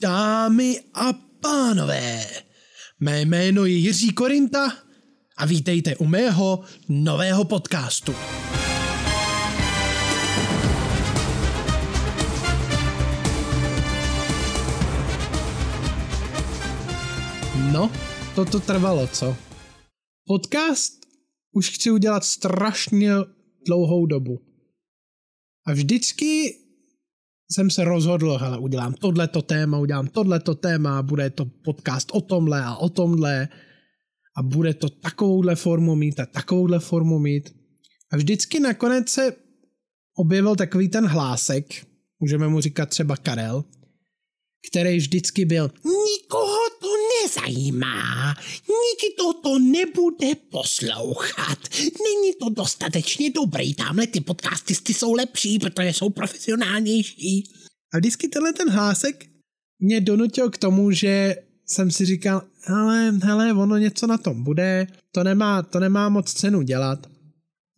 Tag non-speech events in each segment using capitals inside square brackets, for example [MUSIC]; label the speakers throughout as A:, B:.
A: Dámy a pánové, mé jméno je Jiří Korinta a vítejte u mého nového podcastu. No, toto trvalo, co? Podcast už chci udělat strašně dlouhou dobu. A vždycky jsem se rozhodl, hele, udělám tohleto téma, udělám tohleto téma, bude to podcast o tomhle a o tomhle a bude to takovouhle formu mít a takovouhle formu mít. A vždycky nakonec se objevil takový ten hlásek, můžeme mu říkat třeba Karel, který vždycky byl to nezajímá, nikdo to nebude poslouchat, není to dostatečně dobrý, tamhle ty podcastisty jsou lepší, protože jsou profesionálnější. A vždycky tenhle ten hlásek mě donutil k tomu, že jsem si říkal, ale hele, ono něco na tom bude, to nemá, to nemá moc cenu dělat.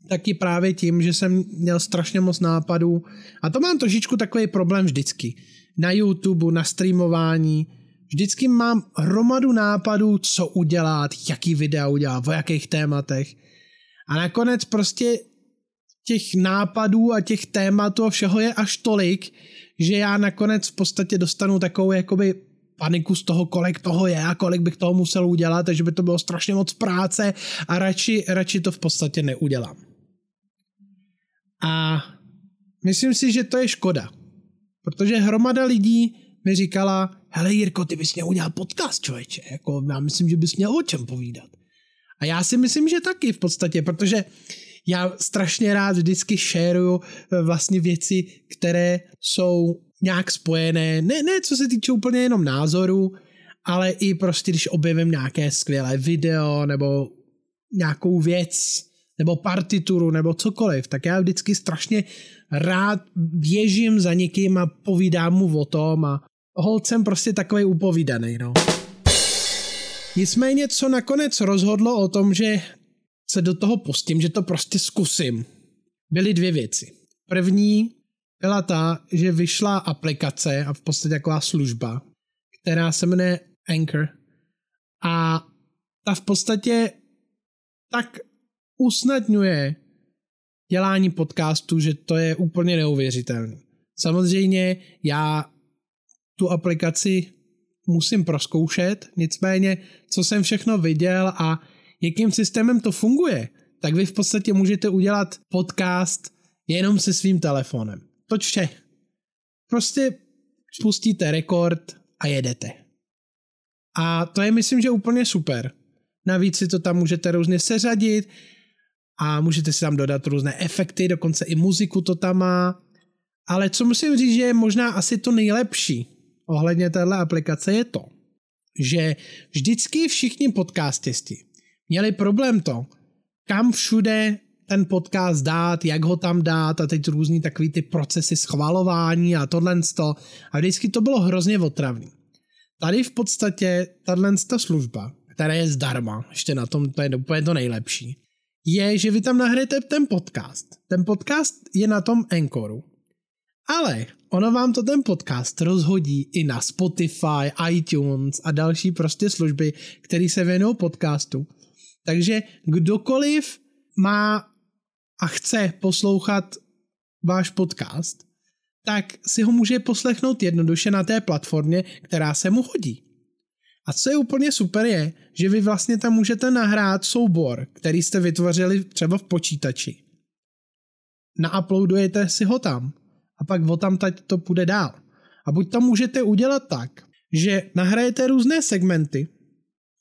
A: Taky právě tím, že jsem měl strašně moc nápadů a to mám trošičku takový problém vždycky. Na YouTube, na streamování, vždycky mám hromadu nápadů, co udělat, jaký videa udělat, o jakých tématech. A nakonec prostě těch nápadů a těch tématů a všeho je až tolik, že já nakonec v podstatě dostanu takovou jakoby paniku z toho, kolik toho je a kolik bych toho musel udělat, takže by to bylo strašně moc práce a radši, radši to v podstatě neudělám. A myslím si, že to je škoda, protože hromada lidí mi říkala, hele Jirko, ty bys měl udělat podcast, člověče, jako já myslím, že bys měl o čem povídat. A já si myslím, že taky v podstatě, protože já strašně rád vždycky šeruju eh, vlastně věci, které jsou nějak spojené, ne, ne co se týče úplně jenom názoru, ale i prostě, když objevím nějaké skvělé video nebo nějakou věc, nebo partituru, nebo cokoliv, tak já vždycky strašně rád běžím za někým a povídám mu o tom a hold jsem prostě takový upovídaný, no. Nicméně, co nakonec rozhodlo o tom, že se do toho pustím, že to prostě zkusím, byly dvě věci. První byla ta, že vyšla aplikace a v podstatě taková služba, která se jmenuje Anchor a ta v podstatě tak usnadňuje dělání podcastu, že to je úplně neuvěřitelné. Samozřejmě já tu aplikaci musím proskoušet, nicméně, co jsem všechno viděl a jakým systémem to funguje, tak vy v podstatě můžete udělat podcast jenom se svým telefonem. To vše. Prostě spustíte rekord a jedete. A to je myslím, že úplně super. Navíc si to tam můžete různě seřadit a můžete si tam dodat různé efekty, dokonce i muziku to tam má. Ale co musím říct, že je možná asi to nejlepší ohledně téhle aplikace je to, že vždycky všichni podcastisti měli problém to, kam všude ten podcast dát, jak ho tam dát a teď různý takový ty procesy schvalování a tohle a vždycky to bylo hrozně otravný. Tady v podstatě tahle služba, která je zdarma, ještě na tom to je úplně to nejlepší, je, že vy tam nahrajete ten podcast. Ten podcast je na tom Anchoru. Ale ono vám to ten podcast rozhodí i na Spotify, iTunes a další prostě služby, které se věnují podcastu. Takže kdokoliv má a chce poslouchat váš podcast, tak si ho může poslechnout jednoduše na té platformě, která se mu hodí. A co je úplně super je, že vy vlastně tam můžete nahrát soubor, který jste vytvořili třeba v počítači. Nauploadujete si ho tam a pak o tam tať to půjde dál. A buď to můžete udělat tak, že nahrajete různé segmenty,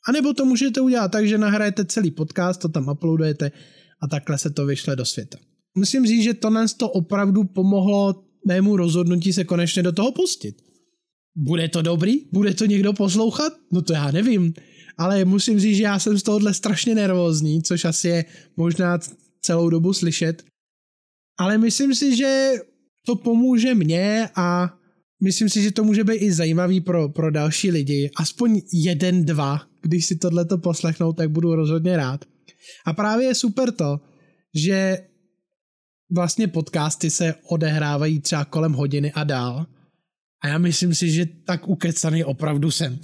A: anebo to můžete udělat tak, že nahrajete celý podcast, to tam uploadujete a takhle se to vyšle do světa. Musím říct, že tohle to opravdu pomohlo mému rozhodnutí se konečně do toho pustit. Bude to dobrý? Bude to někdo poslouchat? No to já nevím. Ale musím říct, že já jsem z tohohle strašně nervózní, což asi je možná celou dobu slyšet. Ale myslím si, že to pomůže mně a myslím si, že to může být i zajímavý pro, pro další lidi. Aspoň jeden, dva, když si tohleto poslechnou, tak budu rozhodně rád. A právě je super to, že vlastně podcasty se odehrávají třeba kolem hodiny a dál A já myslím si, že tak ukecaný opravdu jsem.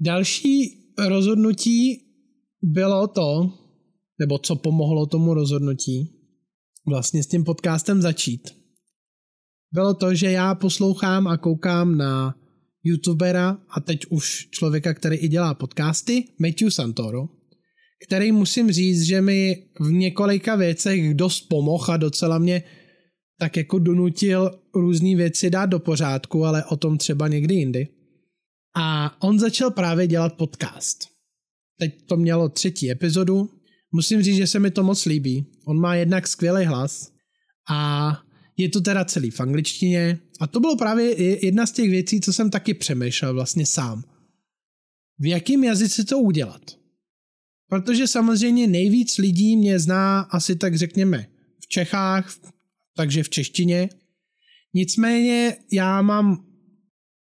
A: Další rozhodnutí bylo to, nebo co pomohlo tomu rozhodnutí, vlastně s tím podcastem začít, bylo to, že já poslouchám a koukám na youtubera a teď už člověka, který i dělá podcasty, Matthew Santoro, který musím říct, že mi v několika věcech dost pomohl a docela mě tak jako donutil různé věci dát do pořádku, ale o tom třeba někdy jindy. A on začal právě dělat podcast. Teď to mělo třetí epizodu. Musím říct, že se mi to moc líbí. On má jednak skvělý hlas a je to teda celý v angličtině. A to bylo právě jedna z těch věcí, co jsem taky přemýšlel vlastně sám. V jakém jazyce to udělat? Protože samozřejmě nejvíc lidí mě zná asi tak řekněme v Čechách, takže v češtině. Nicméně já mám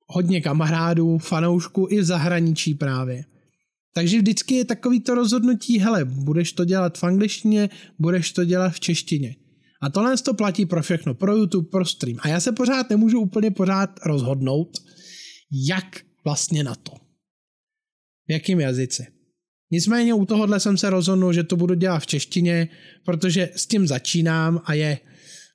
A: hodně kamarádů, fanoušků i v zahraničí právě. Takže vždycky je takový to rozhodnutí, hele, budeš to dělat v angličtině, budeš to dělat v češtině. A tohle to platí pro všechno, pro YouTube, pro stream. A já se pořád nemůžu úplně pořád rozhodnout, jak vlastně na to. V jakém jazyce. Nicméně u tohohle jsem se rozhodnul, že to budu dělat v češtině, protože s tím začínám a je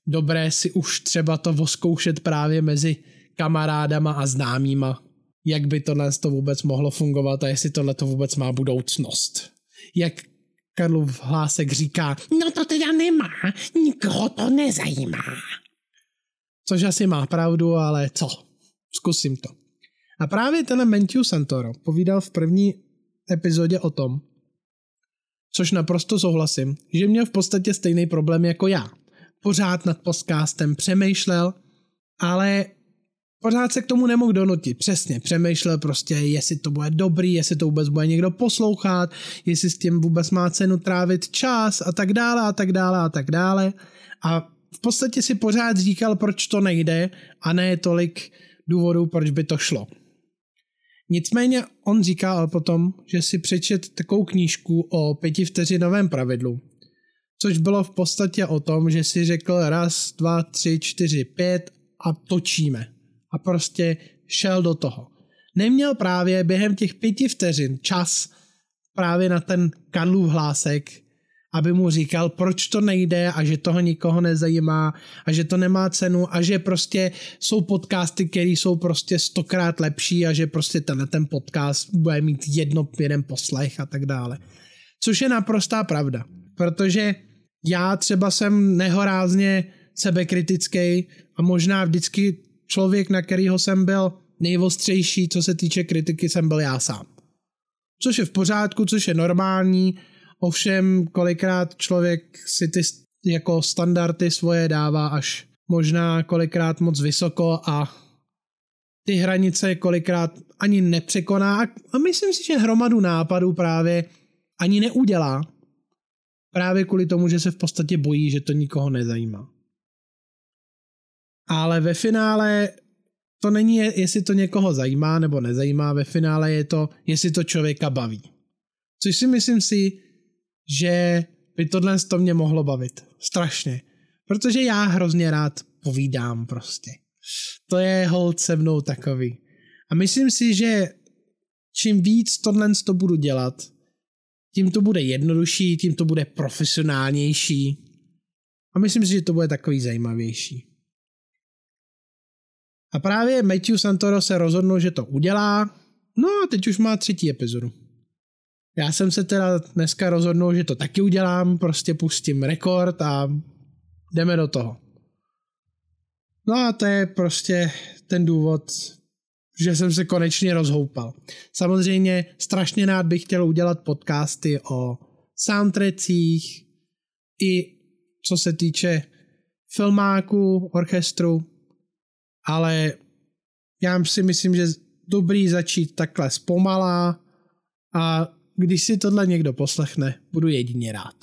A: dobré si už třeba to voskoušet právě mezi kamarádama a známýma, jak by tohle to vůbec mohlo fungovat a jestli tohle to vůbec má budoucnost. Jak Karlův hlásek říká, no to teda nemá, nikoho to nezajímá. Což asi má pravdu, ale co? Zkusím to. A právě ten Mentiu Santoro povídal v první epizodě o tom, což naprosto souhlasím, že měl v podstatě stejný problém jako já. Pořád nad podcastem přemýšlel, ale pořád se k tomu nemohl donutit. Přesně, přemýšlel prostě, jestli to bude dobrý, jestli to vůbec bude někdo poslouchat, jestli s tím vůbec má cenu trávit čas a tak dále a tak dále a tak dále. A v podstatě si pořád říkal, proč to nejde a ne tolik důvodů, proč by to šlo. Nicméně on říkal potom, že si přečet takovou knížku o pětivteřinovém pravidlu, což bylo v podstatě o tom, že si řekl raz, dva, tři, čtyři, pět a točíme a prostě šel do toho. Neměl právě během těch pěti vteřin čas právě na ten Karlův hlásek, aby mu říkal, proč to nejde a že toho nikoho nezajímá a že to nemá cenu a že prostě jsou podcasty, které jsou prostě stokrát lepší a že prostě tenhle ten podcast bude mít jedno, jeden poslech a tak dále. Což je naprostá pravda, protože já třeba jsem nehorázně sebekritický a možná vždycky člověk, na kterýho jsem byl nejvostřejší, co se týče kritiky, jsem byl já sám. Což je v pořádku, což je normální, ovšem kolikrát člověk si ty jako standardy svoje dává až možná kolikrát moc vysoko a ty hranice kolikrát ani nepřekoná a myslím si, že hromadu nápadů právě ani neudělá. Právě kvůli tomu, že se v podstatě bojí, že to nikoho nezajímá ale ve finále to není, jestli to někoho zajímá nebo nezajímá, ve finále je to, jestli to člověka baví. Což si myslím si, že by tohle to mě mohlo bavit. Strašně. Protože já hrozně rád povídám prostě. To je hold se mnou takový. A myslím si, že čím víc tohle to budu dělat, tím to bude jednodušší, tím to bude profesionálnější. A myslím si, že to bude takový zajímavější. A právě Matthew Santoro se rozhodnul, že to udělá. No a teď už má třetí epizodu. Já jsem se teda dneska rozhodnul, že to taky udělám, prostě pustím rekord a jdeme do toho. No a to je prostě ten důvod, že jsem se konečně rozhoupal. Samozřejmě strašně rád bych chtěl udělat podcasty o soundtrackích i co se týče filmáku, orchestru, ale já si myslím, že dobrý začít takhle zpomalá a když si tohle někdo poslechne, budu jedině rád.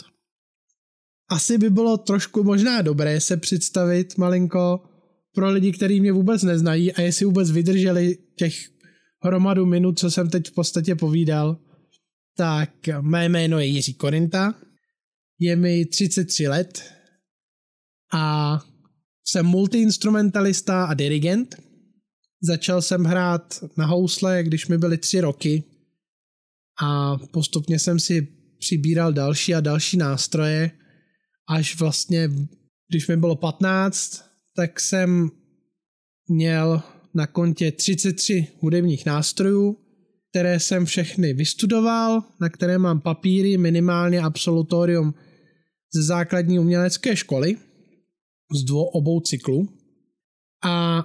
A: Asi by bylo trošku možná dobré se představit malinko pro lidi, kteří mě vůbec neznají a jestli vůbec vydrželi těch hromadu minut, co jsem teď v podstatě povídal, tak mé jméno je Jiří Korinta, je mi 33 let a jsem multiinstrumentalista a dirigent. Začal jsem hrát na housle, když mi byly tři roky. A postupně jsem si přibíral další a další nástroje, až vlastně, když mi bylo 15, tak jsem měl na kontě 33 hudebních nástrojů, které jsem všechny vystudoval, na které mám papíry, minimálně absolutorium ze základní umělecké školy, z dvou obou cyklů. A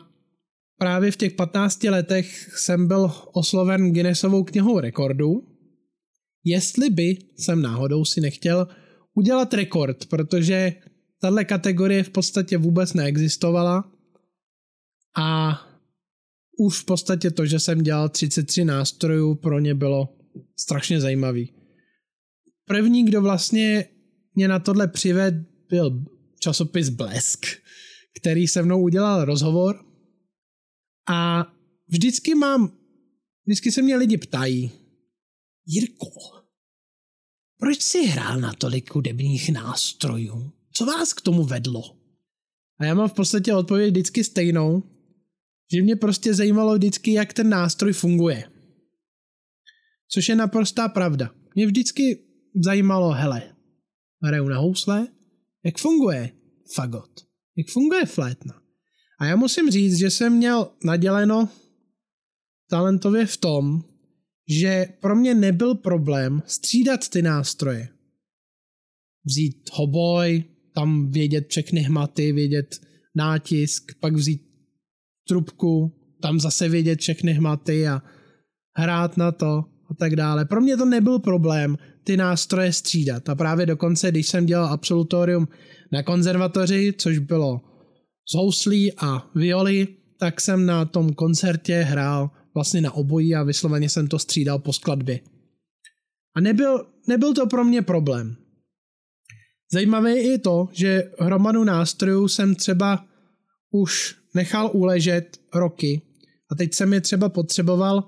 A: právě v těch 15 letech jsem byl osloven Guinnessovou knihou rekordů, jestli by jsem náhodou si nechtěl udělat rekord, protože tahle kategorie v podstatě vůbec neexistovala a už v podstatě to, že jsem dělal 33 nástrojů, pro ně bylo strašně zajímavý. První, kdo vlastně mě na tohle přived, byl časopis Blesk, který se mnou udělal rozhovor a vždycky mám, vždycky se mě lidi ptají, Jirko, proč jsi hrál na tolik hudebních nástrojů? Co vás k tomu vedlo? A já mám v podstatě odpověď vždycky stejnou, že mě prostě zajímalo vždycky, jak ten nástroj funguje. Což je naprostá pravda. Mě vždycky zajímalo, hele, hraju na housle, jak funguje fagot, jak funguje flétna. A já musím říct, že jsem měl naděleno talentově v tom, že pro mě nebyl problém střídat ty nástroje. Vzít hoboj, tam vědět všechny hmaty, vědět nátisk, pak vzít trubku, tam zase vědět všechny hmaty a hrát na to a tak dále. Pro mě to nebyl problém ty nástroje střídat a právě dokonce, když jsem dělal absolutorium na konzervatoři, což bylo z houslí a violy, tak jsem na tom koncertě hrál vlastně na obojí a vysloveně jsem to střídal po skladbě. A nebyl, nebyl to pro mě problém. Zajímavé je i to, že hromadu nástrojů jsem třeba už nechal uležet roky a teď jsem je třeba potřeboval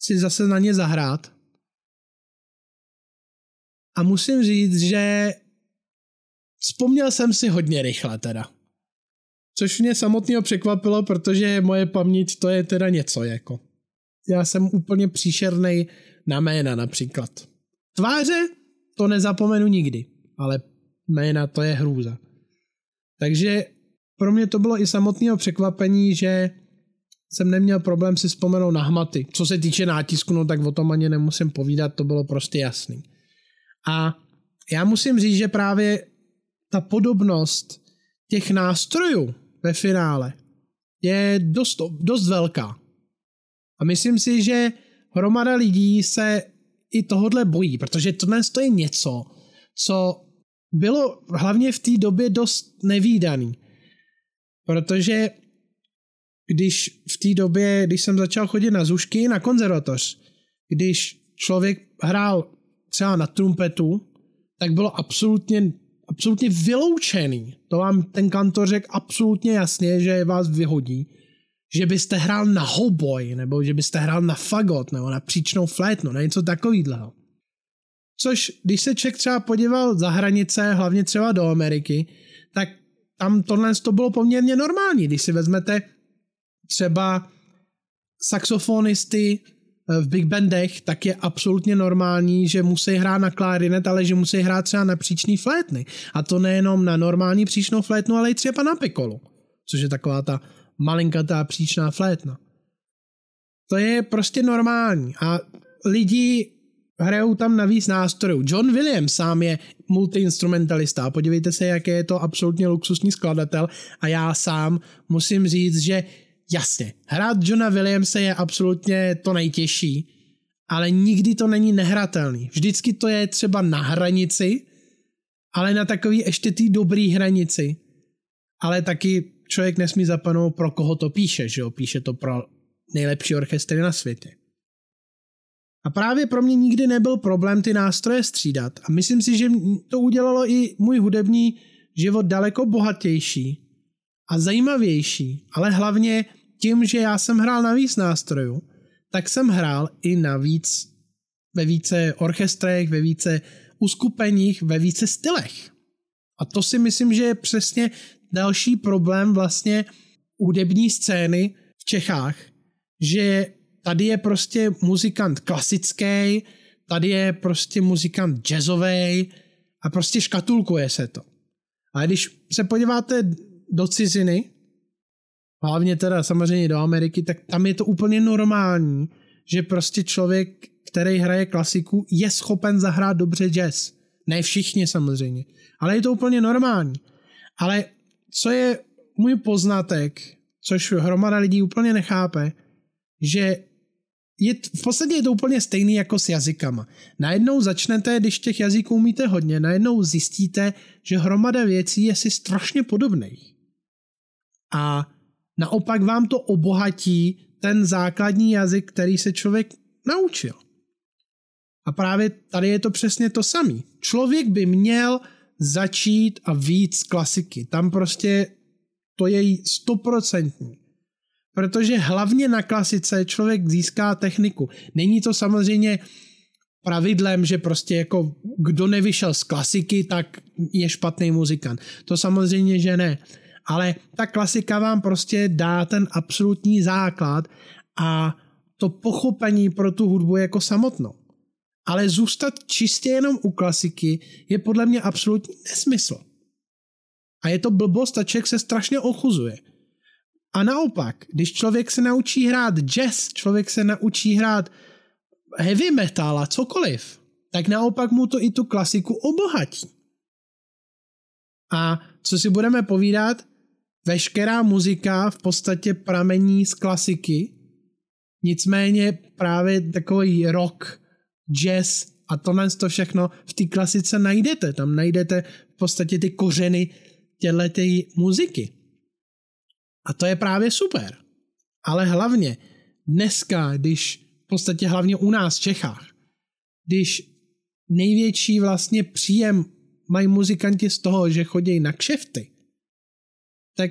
A: si zase na ně zahrát. A musím říct, že vzpomněl jsem si hodně rychle teda. Což mě samotného překvapilo, protože moje paměť to je teda něco jako. Já jsem úplně příšerný na jména například. Tváře to nezapomenu nikdy, ale jména to je hrůza. Takže pro mě to bylo i samotného překvapení, že jsem neměl problém si vzpomenout na hmaty. Co se týče nátisku, no tak o tom ani nemusím povídat, to bylo prostě jasný. A já musím říct, že právě ta podobnost těch nástrojů ve finále je dost, dost velká. A myslím si, že hromada lidí se i tohodle bojí, protože tohle je něco, co bylo hlavně v té době dost nevýdaný. Protože když v té době, když jsem začal chodit na zušky, na konzervatoř, když člověk hrál třeba na trumpetu, tak bylo absolutně, absolutně vyloučený. To vám ten kantor řekl absolutně jasně, že vás vyhodí. Že byste hrál na hoboj, nebo že byste hrál na fagot, nebo na příčnou flétnu, na něco takového. Což, když se člověk třeba podíval za hranice, hlavně třeba do Ameriky, tak tam tohle to bylo poměrně normální. Když si vezmete třeba saxofonisty v big bandech, tak je absolutně normální, že musí hrát na klarinet, ale že musí hrát třeba na příčný flétny. A to nejenom na normální příčnou flétnu, ale i třeba na pikolu, což je taková ta malinkatá příčná flétna. To je prostě normální a lidi hrajou tam navíc nástrojů. John Williams sám je multiinstrumentalista. Podívejte se, jak je to absolutně luxusní skladatel a já sám musím říct, že jasně, hrát Johna Williamse je absolutně to nejtěžší, ale nikdy to není nehratelný. Vždycky to je třeba na hranici, ale na takový ještě tý dobrý hranici. Ale taky člověk nesmí zapanout, pro koho to píše, že jo? Píše to pro nejlepší orchestry na světě. A právě pro mě nikdy nebyl problém ty nástroje střídat. A myslím si, že to udělalo i můj hudební život daleko bohatější a zajímavější, ale hlavně tím, že já jsem hrál na víc nástrojů, tak jsem hrál i na víc, ve více orchestrech, ve více uskupeních, ve více stylech. A to si myslím, že je přesně další problém vlastně hudební scény v Čechách, že tady je prostě muzikant klasický, tady je prostě muzikant jazzový a prostě škatulkuje se to. A když se podíváte do ciziny, hlavně teda samozřejmě do Ameriky, tak tam je to úplně normální, že prostě člověk, který hraje klasiku, je schopen zahrát dobře jazz. Ne všichni samozřejmě, ale je to úplně normální. Ale co je můj poznatek, což hromada lidí úplně nechápe, že je, v podstatě je to úplně stejný jako s jazykama. Najednou začnete, když těch jazyků umíte hodně, najednou zjistíte, že hromada věcí je si strašně podobných. A naopak vám to obohatí ten základní jazyk, který se člověk naučil. A právě tady je to přesně to samý. Člověk by měl začít a víc klasiky. Tam prostě to je stoprocentní. Protože hlavně na klasice člověk získá techniku. Není to samozřejmě pravidlem, že prostě jako kdo nevyšel z klasiky, tak je špatný muzikant. To samozřejmě, že ne. Ale ta klasika vám prostě dá ten absolutní základ a to pochopení pro tu hudbu jako samotnou. Ale zůstat čistě jenom u klasiky je podle mě absolutní nesmysl. A je to blbost a člověk se strašně ochuzuje. A naopak, když člověk se naučí hrát jazz, člověk se naučí hrát heavy metal a cokoliv, tak naopak mu to i tu klasiku obohatí. A co si budeme povídat, veškerá muzika v podstatě pramení z klasiky, nicméně právě takový rock, jazz a tohle to všechno v té klasice najdete. Tam najdete v podstatě ty kořeny těchto muziky. A to je právě super. Ale hlavně dneska, když v podstatě hlavně u nás v Čechách, když největší vlastně příjem mají muzikanti z toho, že chodí na kšefty, tak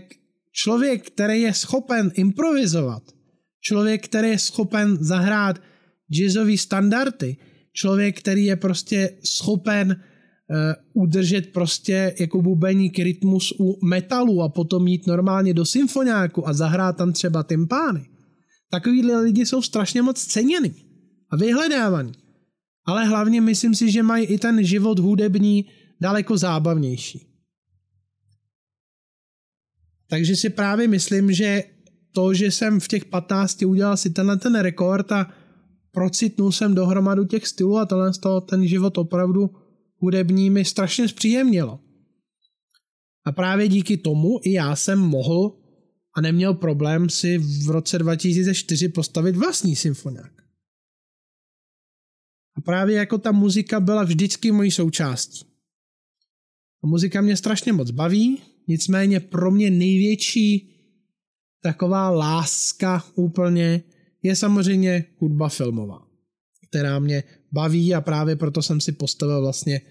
A: člověk, který je schopen improvizovat, člověk, který je schopen zahrát jazzový standardy, člověk, který je prostě schopen uh, udržet prostě jako bubeník rytmus u metalu a potom jít normálně do symfoniáku a zahrát tam třeba tympány. Takovýhle lidi jsou strašně moc ceněný a vyhledávaný. Ale hlavně myslím si, že mají i ten život hudební daleko zábavnější. Takže si právě myslím, že to, že jsem v těch 15 udělal si tenhle ten rekord a procitnul jsem dohromadu těch stylů a tenhle toho, ten život opravdu hudební mi strašně zpříjemnilo. A právě díky tomu i já jsem mohl a neměl problém si v roce 2004 postavit vlastní symfoniák. A právě jako ta muzika byla vždycky mojí součástí. A muzika mě strašně moc baví, nicméně pro mě největší taková láska úplně je samozřejmě hudba filmová, která mě baví a právě proto jsem si postavil vlastně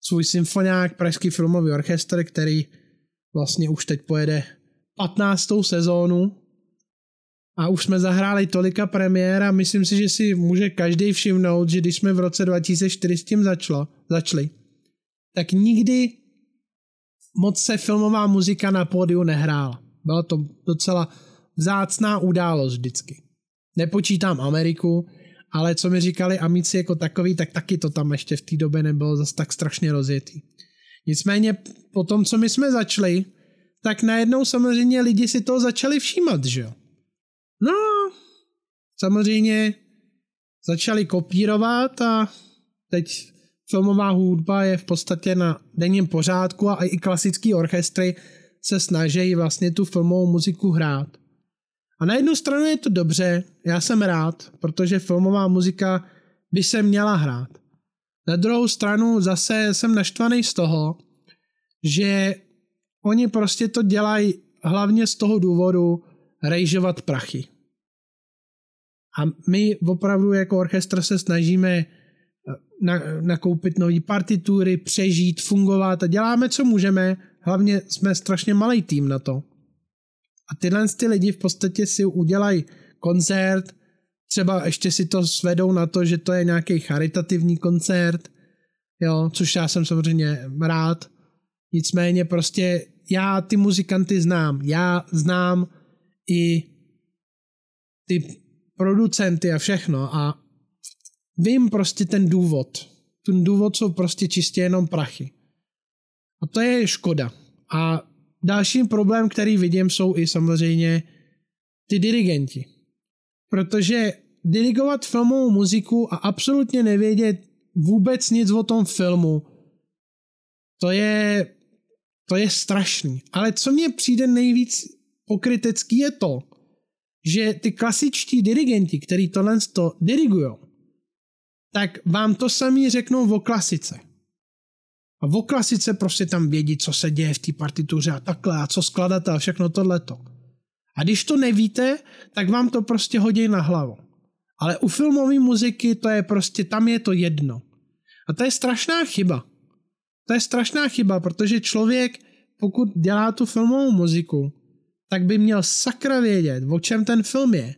A: svůj symfoniák Pražský filmový orchestr, který vlastně už teď pojede 15. sezónu a už jsme zahráli tolika premiér a myslím si, že si může každý všimnout, že když jsme v roce 2004 s tím začalo, začali, tak nikdy moc se filmová muzika na pódiu nehrála. Byla to docela vzácná událost vždycky. Nepočítám Ameriku, ale co mi říkali amici jako takový, tak taky to tam ještě v té době nebylo zase tak strašně rozjetý. Nicméně po tom, co my jsme začali, tak najednou samozřejmě lidi si toho začali všímat, že jo. No, samozřejmě začali kopírovat a teď filmová hudba je v podstatě na denním pořádku a i klasický orchestry se snaží vlastně tu filmovou muziku hrát. A na jednu stranu je to dobře, já jsem rád, protože filmová muzika by se měla hrát. Na druhou stranu zase jsem naštvaný z toho, že oni prostě to dělají hlavně z toho důvodu rejžovat prachy. A my opravdu jako orchestr se snažíme na, nakoupit nové partitury, přežít, fungovat a děláme, co můžeme. Hlavně jsme strašně malý tým na to. A tyhle ty lidi v podstatě si udělají koncert, třeba ještě si to svedou na to, že to je nějaký charitativní koncert, jo, což já jsem samozřejmě rád. Nicméně prostě já ty muzikanty znám, já znám i ty producenty a všechno a vím prostě ten důvod. Ten důvod jsou prostě čistě jenom prachy. A to je škoda. A další problém, který vidím, jsou i samozřejmě ty dirigenti. Protože dirigovat filmovou muziku a absolutně nevědět vůbec nic o tom filmu, to je, to je strašný. Ale co mně přijde nejvíc pokrytecký je to, že ty klasičtí dirigenti, který tohle to dirigujou, tak vám to sami řeknou o klasice. A o klasice prostě tam vědí, co se děje v té partituře a takhle a co skladat a všechno tohleto. A když to nevíte, tak vám to prostě hodí na hlavu. Ale u filmové muziky to je prostě, tam je to jedno. A to je strašná chyba. To je strašná chyba, protože člověk, pokud dělá tu filmovou muziku, tak by měl sakra vědět, o čem ten film je.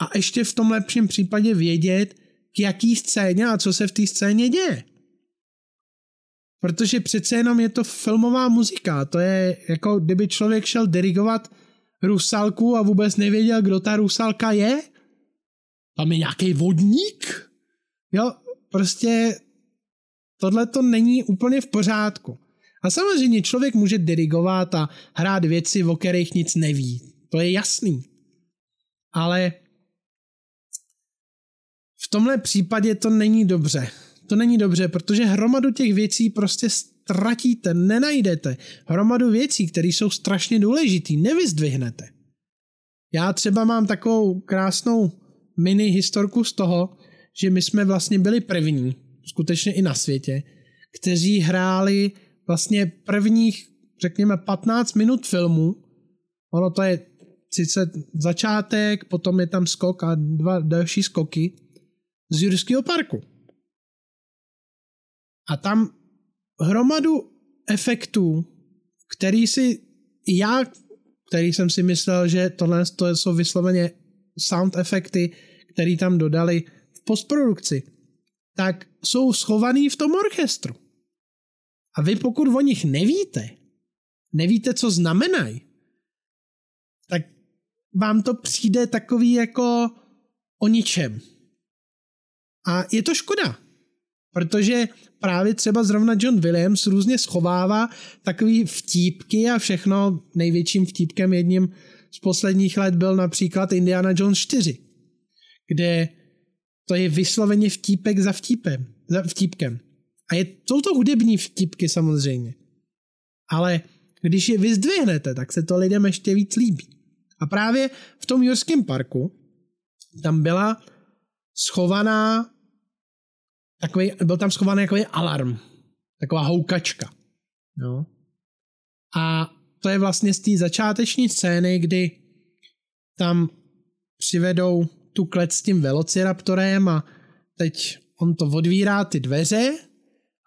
A: A ještě v tom lepším případě vědět, k jaký scéně a co se v té scéně děje. Protože přece jenom je to filmová muzika. To je jako kdyby člověk šel dirigovat rusalku a vůbec nevěděl, kdo ta rusalka je. Tam je nějaký vodník. Jo, prostě tohle to není úplně v pořádku. A samozřejmě člověk může dirigovat a hrát věci, o kterých nic neví. To je jasný. Ale v tomhle případě to není dobře. To není dobře, protože hromadu těch věcí prostě ztratíte, nenajdete. Hromadu věcí, které jsou strašně důležité, nevyzdvihnete. Já třeba mám takovou krásnou mini historku z toho, že my jsme vlastně byli první, skutečně i na světě, kteří hráli vlastně prvních, řekněme, 15 minut filmu. Ono to je sice začátek, potom je tam skok a dva další skoky z Jurského parku. A tam hromadu efektů, který si já, který jsem si myslel, že tohle to jsou vysloveně sound efekty, který tam dodali v postprodukci, tak jsou schovaný v tom orchestru. A vy pokud o nich nevíte, nevíte, co znamenají, tak vám to přijde takový jako o ničem. A je to škoda, protože právě třeba zrovna John Williams různě schovává takový vtípky a všechno. Největším vtípkem jedním z posledních let byl například Indiana Jones 4, kde to je vysloveně vtípek za vtípem, za vtípkem. A je, jsou to hudební vtipky samozřejmě. Ale když je vyzdvihnete, tak se to lidem ještě víc líbí. A právě v tom Jurském parku tam byla schovaná takový, byl tam schovaný takový alarm, taková houkačka. No. A to je vlastně z té začáteční scény, kdy tam přivedou tu klec s tím velociraptorem a teď on to odvírá ty dveře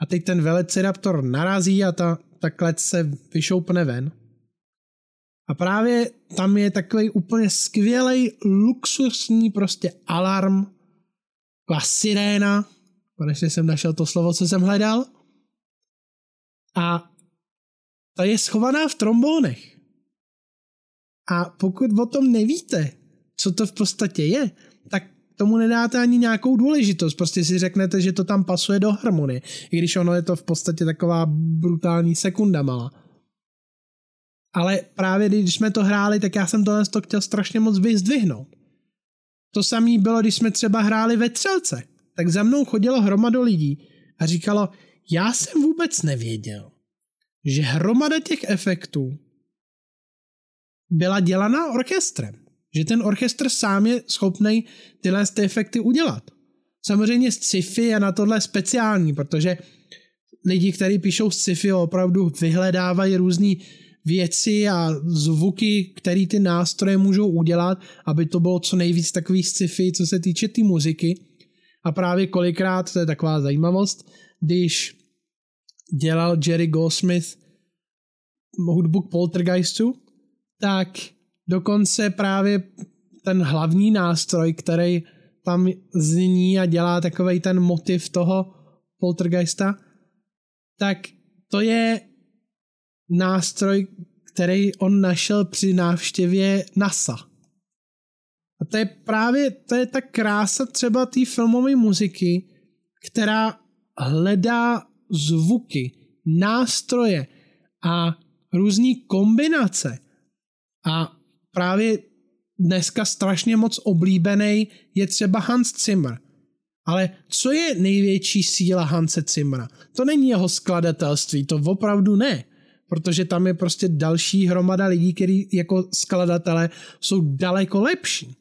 A: a teď ten velociraptor narazí a ta, ta klec se vyšoupne ven. A právě tam je takový úplně skvělý, luxusní prostě alarm, taková siréna, konečně jsem našel to slovo, co jsem hledal. A ta je schovaná v trombónech. A pokud o tom nevíte, co to v podstatě je, tak tomu nedáte ani nějakou důležitost. Prostě si řeknete, že to tam pasuje do harmonie, i když ono je to v podstatě taková brutální sekunda malá. Ale právě když jsme to hráli, tak já jsem tohle to chtěl strašně moc vyzdvihnout. To samé bylo, když jsme třeba hráli ve třelce. Tak za mnou chodilo hromado lidí a říkalo, já jsem vůbec nevěděl, že hromada těch efektů byla dělaná orchestrem že ten orchestr sám je schopný tyhle ty efekty udělat. Samozřejmě sci-fi je na tohle speciální, protože lidi, kteří píšou sci-fi, opravdu vyhledávají různé věci a zvuky, které ty nástroje můžou udělat, aby to bylo co nejvíc takový sci-fi, co se týče té tý muziky. A právě kolikrát, to je taková zajímavost, když dělal Jerry Goldsmith hudbu k Poltergeistu, tak dokonce právě ten hlavní nástroj, který tam zní a dělá takový ten motiv toho poltergeista, tak to je nástroj, který on našel při návštěvě NASA. A to je právě, to je ta krása třeba té filmové muziky, která hledá zvuky, nástroje a různé kombinace. A právě dneska strašně moc oblíbený je třeba Hans Zimmer. Ale co je největší síla Hanse Zimmera? To není jeho skladatelství, to opravdu ne. Protože tam je prostě další hromada lidí, kteří jako skladatele jsou daleko lepší.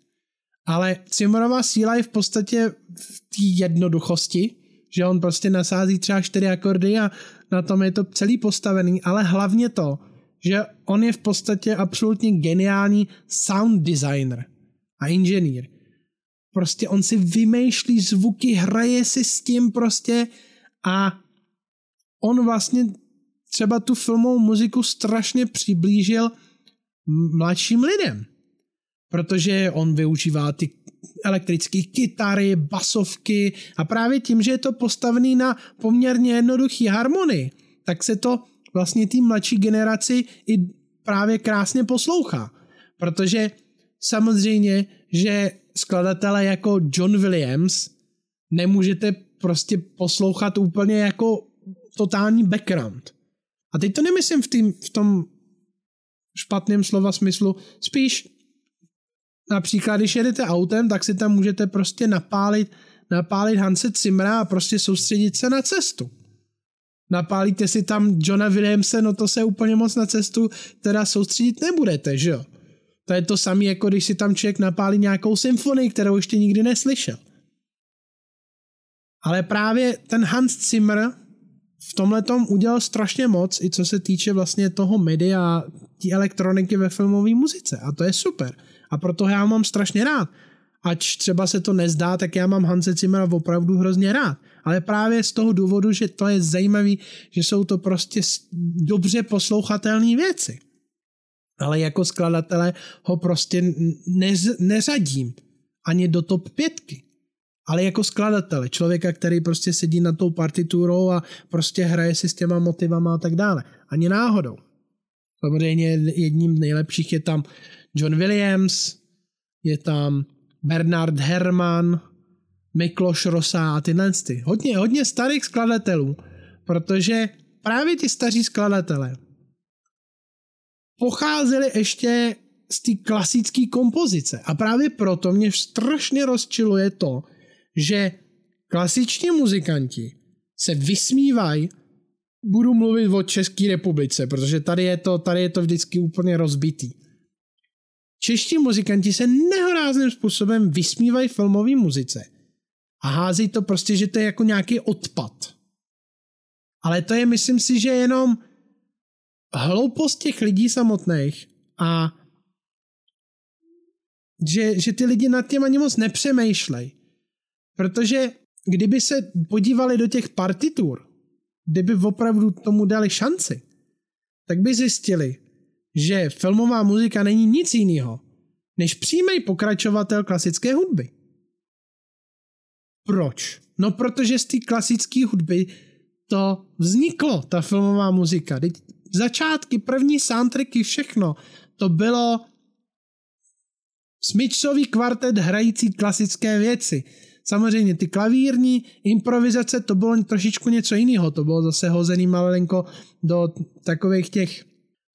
A: Ale Zimmerová síla je v podstatě v té jednoduchosti, že on prostě nasází třeba čtyři akordy a na tom je to celý postavený, ale hlavně to, že on je v podstatě absolutně geniální sound designer a inženýr. Prostě on si vymýšlí zvuky, hraje si s tím prostě a on vlastně třeba tu filmovou muziku strašně přiblížil mladším lidem. Protože on využívá ty elektrické kytary, basovky a právě tím, že je to postavený na poměrně jednoduchý harmonii, tak se to vlastně té mladší generaci i právě krásně poslouchá. Protože samozřejmě, že skladatele jako John Williams nemůžete prostě poslouchat úplně jako totální background. A teď to nemyslím v, tým, v tom špatném slova smyslu, spíš například, když jedete autem, tak si tam můžete prostě napálit, napálit Hanse Cimra a prostě soustředit se na cestu. Napálíte si tam Johna Williamse, no to se úplně moc na cestu teda soustředit nebudete, že jo? To je to samé, jako když si tam člověk napálí nějakou symfonii, kterou ještě nikdy neslyšel. Ale právě ten Hans Zimmer v tomhle tom udělal strašně moc, i co se týče vlastně toho media, té elektroniky ve filmové muzice. A to je super. A proto já mám strašně rád. Ač třeba se to nezdá, tak já mám Hanse Zimmera opravdu hrozně rád. Ale právě z toho důvodu, že to je zajímavý, že jsou to prostě dobře poslouchatelné věci. Ale jako skladatele ho prostě nez, neřadím ani do top pětky. Ale jako skladatele, člověka, který prostě sedí nad tou partiturou a prostě hraje si s těma motivama a tak dále. Ani náhodou. Samozřejmě jedním z nejlepších je tam John Williams, je tam Bernard Herrmann, Mikloš Rosa a tyhle ty. Hodně, hodně starých skladatelů, protože právě ti staří skladatelé pocházeli ještě z té klasické kompozice. A právě proto mě strašně rozčiluje to, že klasiční muzikanti se vysmívají budu mluvit o České republice, protože tady je to, tady je to vždycky úplně rozbitý. Čeští muzikanti se nehorázným způsobem vysmívají filmové muzice a hází to prostě, že to je jako nějaký odpad. Ale to je, myslím si, že jenom hloupost těch lidí samotných a že, že ty lidi nad tím ani moc nepřemýšlej. Protože kdyby se podívali do těch partitur, kdyby opravdu tomu dali šanci, tak by zjistili, že filmová muzika není nic jiného, než přímý pokračovatel klasické hudby. Proč? No protože z té klasické hudby to vzniklo, ta filmová muzika. Teď začátky, první soundtracky, všechno, to bylo smyčcový kvartet hrající klasické věci. Samozřejmě ty klavírní improvizace, to bylo trošičku něco jiného, to bylo zase hozený malinko do takových těch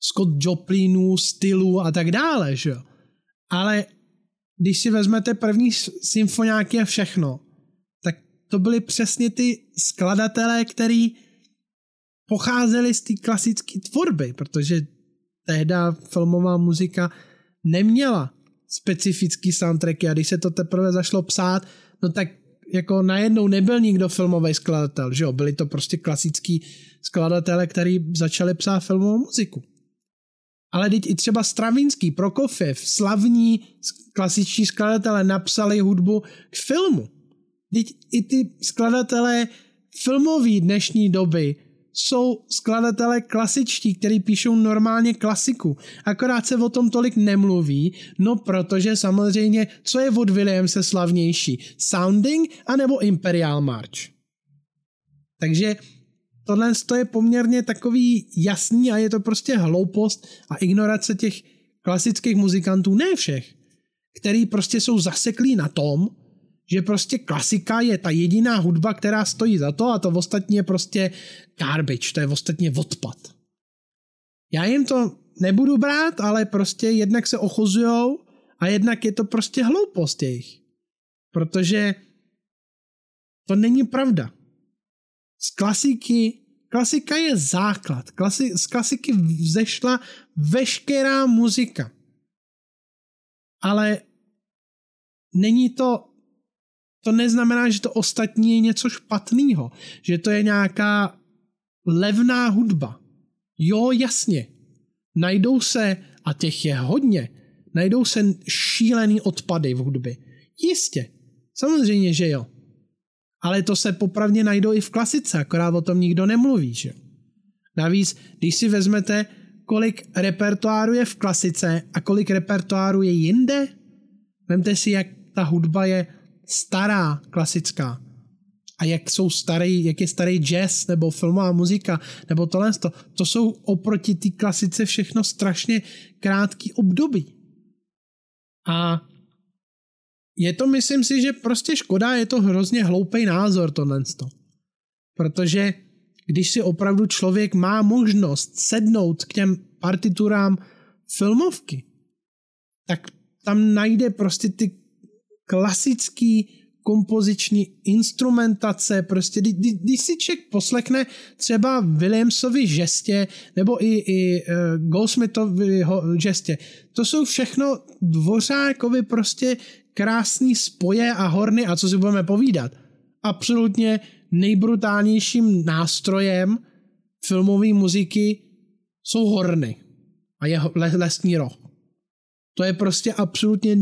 A: Scott Joplinů, stylů a tak dále, že jo. Ale když si vezmete první symfoniáky a všechno, tak to byly přesně ty skladatelé, který pocházeli z té klasické tvorby, protože tehda filmová muzika neměla specifický soundtracky a když se to teprve zašlo psát, no tak jako najednou nebyl nikdo filmový skladatel, že jo, byli to prostě klasický skladatele, který začali psát filmovou muziku. Ale teď i třeba Stravinský, Prokofiev, slavní klasičtí skladatelé napsali hudbu k filmu. Teď i ty skladatelé filmové dnešní doby jsou skladatelé klasičtí, který píšou normálně klasiku. Akorát se o tom tolik nemluví, no protože samozřejmě, co je od Williamse slavnější? Sounding anebo Imperial March? Takže tohle je poměrně takový jasný a je to prostě hloupost a ignorace těch klasických muzikantů, ne všech, který prostě jsou zaseklí na tom, že prostě klasika je ta jediná hudba, která stojí za to a to ostatní je prostě garbage, to je ostatně odpad. Já jim to nebudu brát, ale prostě jednak se ochozujou a jednak je to prostě hloupost jejich. Protože to není pravda. Z klasiky, klasika je základ. Klasi, z klasiky vzešla veškerá muzika. Ale není to, to neznamená, že to ostatní je něco špatného, že to je nějaká levná hudba. Jo, jasně. Najdou se, a těch je hodně, najdou se šílený odpady v hudbě. Jistě. Samozřejmě, že jo. Ale to se popravně najdou i v klasice, akorát o tom nikdo nemluví, že Navíc, když si vezmete, kolik repertoáru je v klasice a kolik repertoáru je jinde, vemte si, jak ta hudba je stará, klasická. A jak jsou starý, jak je starý jazz nebo filmová muzika, nebo tohle, to, to jsou oproti té klasice všechno strašně krátký období. A je to, myslím si, že prostě škoda, je to hrozně hloupý názor tohle. Protože když si opravdu člověk má možnost sednout k těm partiturám filmovky, tak tam najde prostě ty klasický kompoziční instrumentace, prostě když, když si člověk poslechne třeba Williamsovi žestě nebo i, i uh, Goldsmithovi žestě, to jsou všechno dvořákovi prostě krásný spoje a horny a co si budeme povídat. Absolutně nejbrutálnějším nástrojem filmové muziky jsou horny a je lesní roh. To je prostě absolutně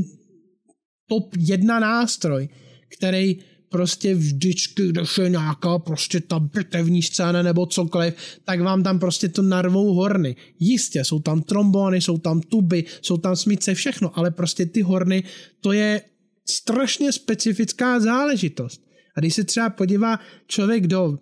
A: top jedna nástroj, který prostě vždycky, když je nějaká prostě ta bitevní scéna nebo cokoliv, tak vám tam prostě to narvou horny. Jistě, jsou tam trombony, jsou tam tuby, jsou tam smíce, všechno, ale prostě ty horny, to je strašně specifická záležitost. A když se třeba podívá člověk do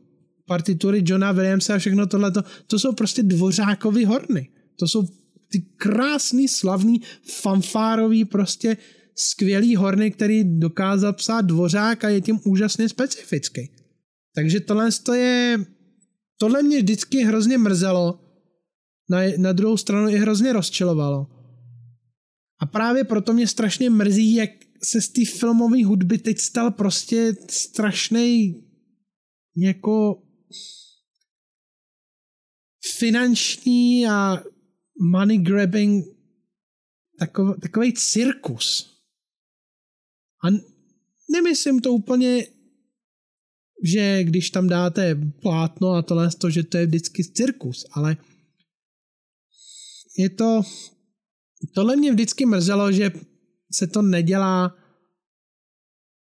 A: partitury Johna Williamsa a všechno tohleto, to jsou prostě dvořákový horny. To jsou ty krásný, slavný, fanfárový prostě skvělý horny, který dokázal psát dvořák a je tím úžasně specifický. Takže tohle je, tohle mě vždycky hrozně mrzelo, na, na druhou stranu i hrozně rozčilovalo. A právě proto mě strašně mrzí, jak se z té filmové hudby teď stal prostě strašný jako finanční a money grabbing takový, takový cirkus. A nemyslím to úplně, že když tam dáte plátno a tohle, to, že to je vždycky cirkus, ale je to, tohle mě vždycky mrzelo, že se to nedělá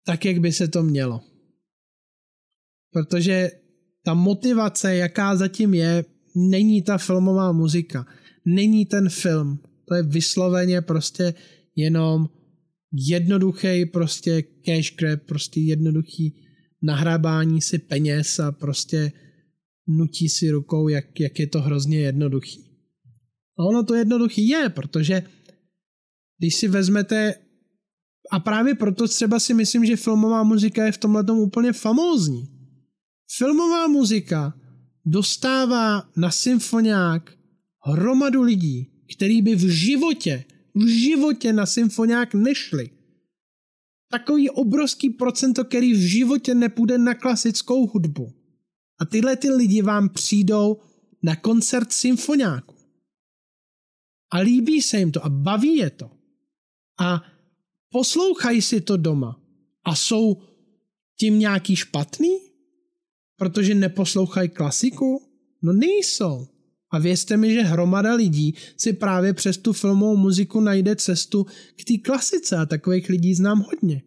A: tak, jak by se to mělo. Protože ta motivace, jaká zatím je, není ta filmová muzika, není ten film. To je vysloveně prostě jenom jednoduchý prostě cash grab, prostě jednoduchý nahrábání si peněz a prostě nutí si rukou, jak, jak je to hrozně jednoduchý. A ono to jednoduchý je, protože když si vezmete a právě proto třeba si myslím, že filmová muzika je v tomhle úplně famózní. Filmová muzika dostává na symfoniák hromadu lidí, který by v životě v životě na symfoniák nešli. Takový obrovský procento, který v životě nepůjde na klasickou hudbu. A tyhle ty lidi vám přijdou na koncert symfoniáku. A líbí se jim to a baví je to. A poslouchají si to doma. A jsou tím nějaký špatný? Protože neposlouchají klasiku? No nejsou. A věřte mi, že hromada lidí si právě přes tu filmovou muziku najde cestu k té klasice a takových lidí znám hodně.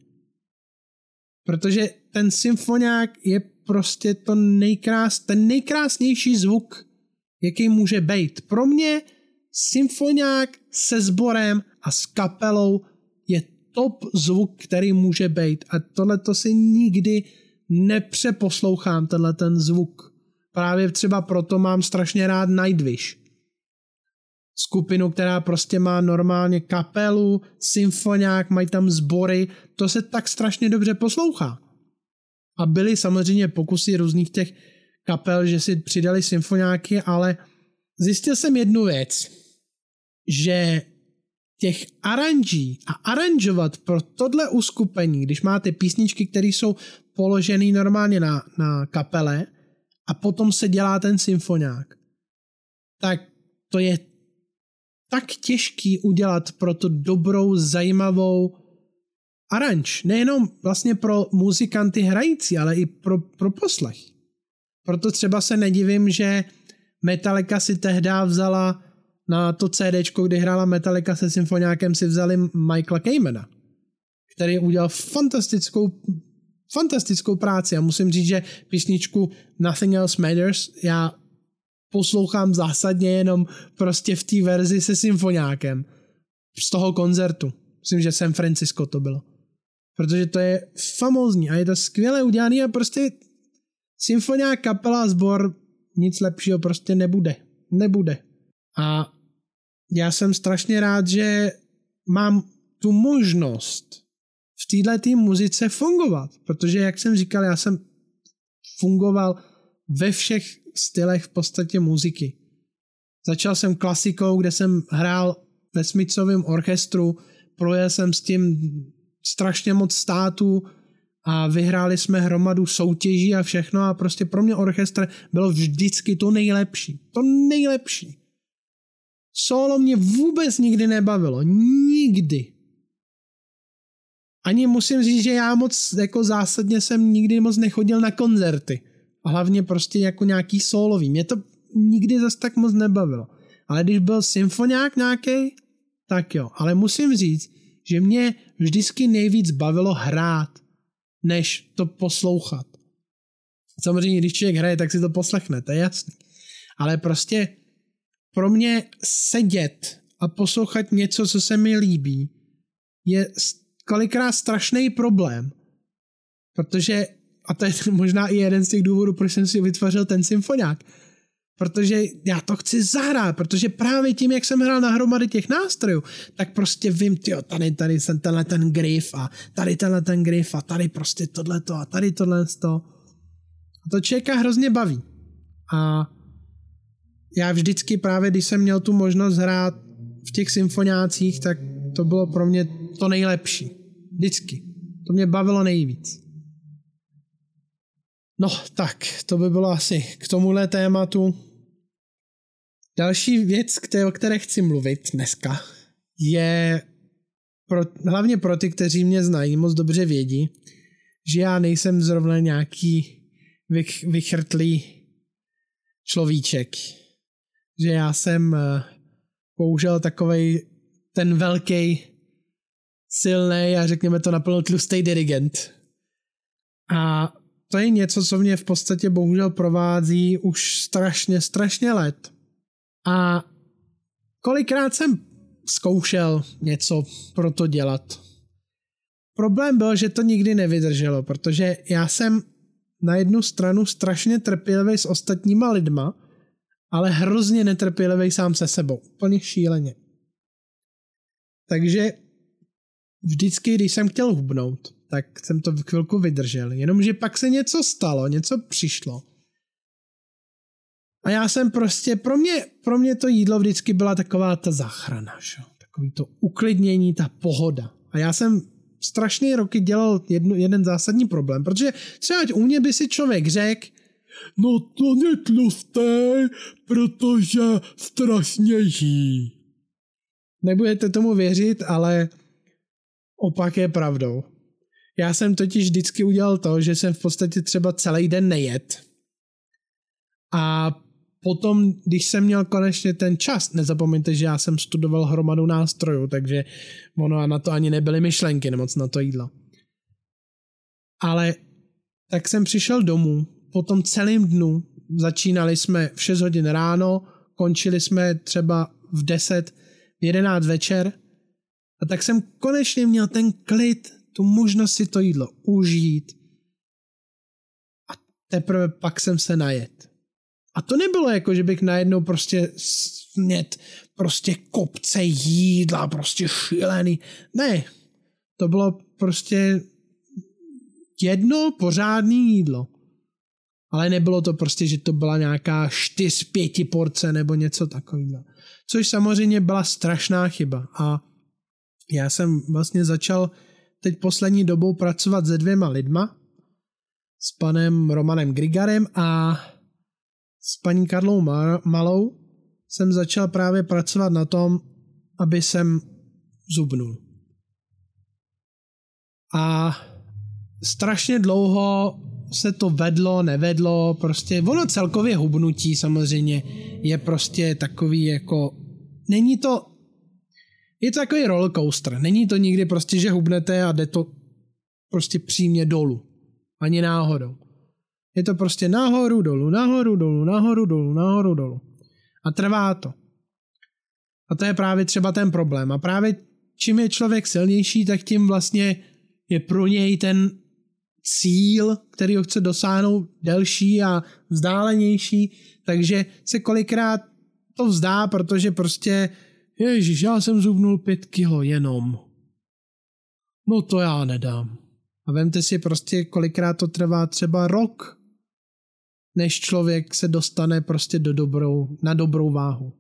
A: Protože ten symfoniák je prostě to nejkrás, ten nejkrásnější zvuk, jaký může být. Pro mě symfoniák se sborem a s kapelou je top zvuk, který může být. A tohle to si nikdy nepřeposlouchám, tenhle ten zvuk právě třeba proto mám strašně rád Nightwish. Skupinu, která prostě má normálně kapelu, symfoniák, mají tam sbory, to se tak strašně dobře poslouchá. A byly samozřejmě pokusy různých těch kapel, že si přidali symfoniáky, ale zjistil jsem jednu věc, že těch aranží a aranžovat pro tohle uskupení, když máte písničky, které jsou položené normálně na, na kapele a potom se dělá ten symfoniák, tak to je tak těžký udělat pro to dobrou, zajímavou aranž. Nejenom vlastně pro muzikanty hrající, ale i pro, pro poslech. Proto třeba se nedivím, že Metallica si tehdy vzala na to CD, kdy hrála Metallica se symfoniákem, si vzali Michaela Kaymana, který udělal fantastickou fantastickou práci a musím říct, že písničku Nothing Else Matters já poslouchám zásadně jenom prostě v té verzi se symfoniákem z toho koncertu. Myslím, že San Francisco to bylo. Protože to je famózní a je to skvěle udělaný a prostě symfonia, kapela, sbor, nic lepšího prostě nebude. Nebude. A já jsem strašně rád, že mám tu možnost v této muzice fungovat, protože jak jsem říkal, já jsem fungoval ve všech stylech v podstatě muziky. Začal jsem klasikou, kde jsem hrál ve Smithsovém orchestru, projel jsem s tím strašně moc států a vyhráli jsme hromadu soutěží a všechno a prostě pro mě orchestr bylo vždycky to nejlepší. To nejlepší. Solo mě vůbec nikdy nebavilo. Nikdy. Ani musím říct, že já moc jako zásadně jsem nikdy moc nechodil na koncerty. A hlavně prostě jako nějaký solový. Mě to nikdy zase tak moc nebavilo. Ale když byl symfoniák nějaký, tak jo. Ale musím říct, že mě vždycky nejvíc bavilo hrát, než to poslouchat. Samozřejmě, když člověk hraje, tak si to poslechne, to je jasný. Ale prostě pro mě sedět a poslouchat něco, co se mi líbí, je kolikrát strašný problém. Protože, a to je [LAUGHS] možná i jeden z těch důvodů, proč jsem si vytvořil ten symfoniák, protože já to chci zahrát, protože právě tím, jak jsem hrál na hromady těch nástrojů, tak prostě vím, tyjo, tady, tady jsem tenhle ten grif a tady tenhle ten grif a tady prostě tohleto a tady tohle to. A to člověka hrozně baví. A já vždycky právě, když jsem měl tu možnost hrát v těch symfoniácích, tak to bylo pro mě to nejlepší. Vždycky. To mě bavilo nejvíc. No tak, to by bylo asi k tomuhle tématu. Další věc, které, o které chci mluvit dneska, je pro, hlavně pro ty, kteří mě znají, moc dobře vědí, že já nejsem zrovna nějaký vych, vychrtlý človíček. Že já jsem uh, použil takovej ten velký, silný a řekněme to naplno tlustý dirigent. A to je něco, co mě v podstatě bohužel provází už strašně, strašně let. A kolikrát jsem zkoušel něco pro to dělat. Problém byl, že to nikdy nevydrželo, protože já jsem na jednu stranu strašně trpělivý s ostatníma lidma, ale hrozně netrpělivý sám se sebou. Úplně šíleně. Takže vždycky, když jsem chtěl hubnout, tak jsem to v chvilku vydržel. Jenomže pak se něco stalo, něco přišlo. A já jsem prostě, pro mě, pro mě to jídlo vždycky byla taková ta záchrana, že? takový to uklidnění, ta pohoda. A já jsem strašné roky dělal jednu, jeden zásadní problém, protože třeba u mě by si člověk řekl, no to netlustej, protože strašně jí. Nebudete tomu věřit, ale opak je pravdou. Já jsem totiž vždycky udělal to, že jsem v podstatě třeba celý den nejet. A potom, když jsem měl konečně ten čas, nezapomeňte, že já jsem studoval hromadu nástrojů, takže ono a na to ani nebyly myšlenky nemoc na to jídlo. Ale tak jsem přišel domů, potom celým dnu začínali jsme v 6 hodin ráno, končili jsme třeba v 10, v 11 večer a tak jsem konečně měl ten klid, tu možnost si to jídlo užít a teprve pak jsem se najet. A to nebylo jako, že bych najednou prostě snět prostě kopce jídla, prostě šílený. Ne, to bylo prostě jedno pořádný jídlo. Ale nebylo to prostě, že to byla nějaká čtyř, pěti porce nebo něco takového. Což samozřejmě byla strašná chyba. A já jsem vlastně začal teď poslední dobou pracovat se dvěma lidma, s panem Romanem Grigarem a s paní Karlou Malou jsem začal právě pracovat na tom, aby jsem zubnul. A strašně dlouho se to vedlo, nevedlo, prostě ono celkově hubnutí samozřejmě je prostě takový jako, není to, je to takový rollercoaster, není to nikdy prostě, že hubnete a jde to prostě přímě dolů, ani náhodou. Je to prostě nahoru, dolů, nahoru, dolů, nahoru, dolů, nahoru, dolů. A trvá to. A to je právě třeba ten problém. A právě čím je člověk silnější, tak tím vlastně je pro něj ten cíl, který ho chce dosáhnout, delší a vzdálenější, takže se kolikrát to vzdá, protože prostě, ježiš, já jsem zubnul pět kilo jenom. No to já nedám. A vemte si prostě, kolikrát to trvá třeba rok, než člověk se dostane prostě do dobrou, na dobrou váhu.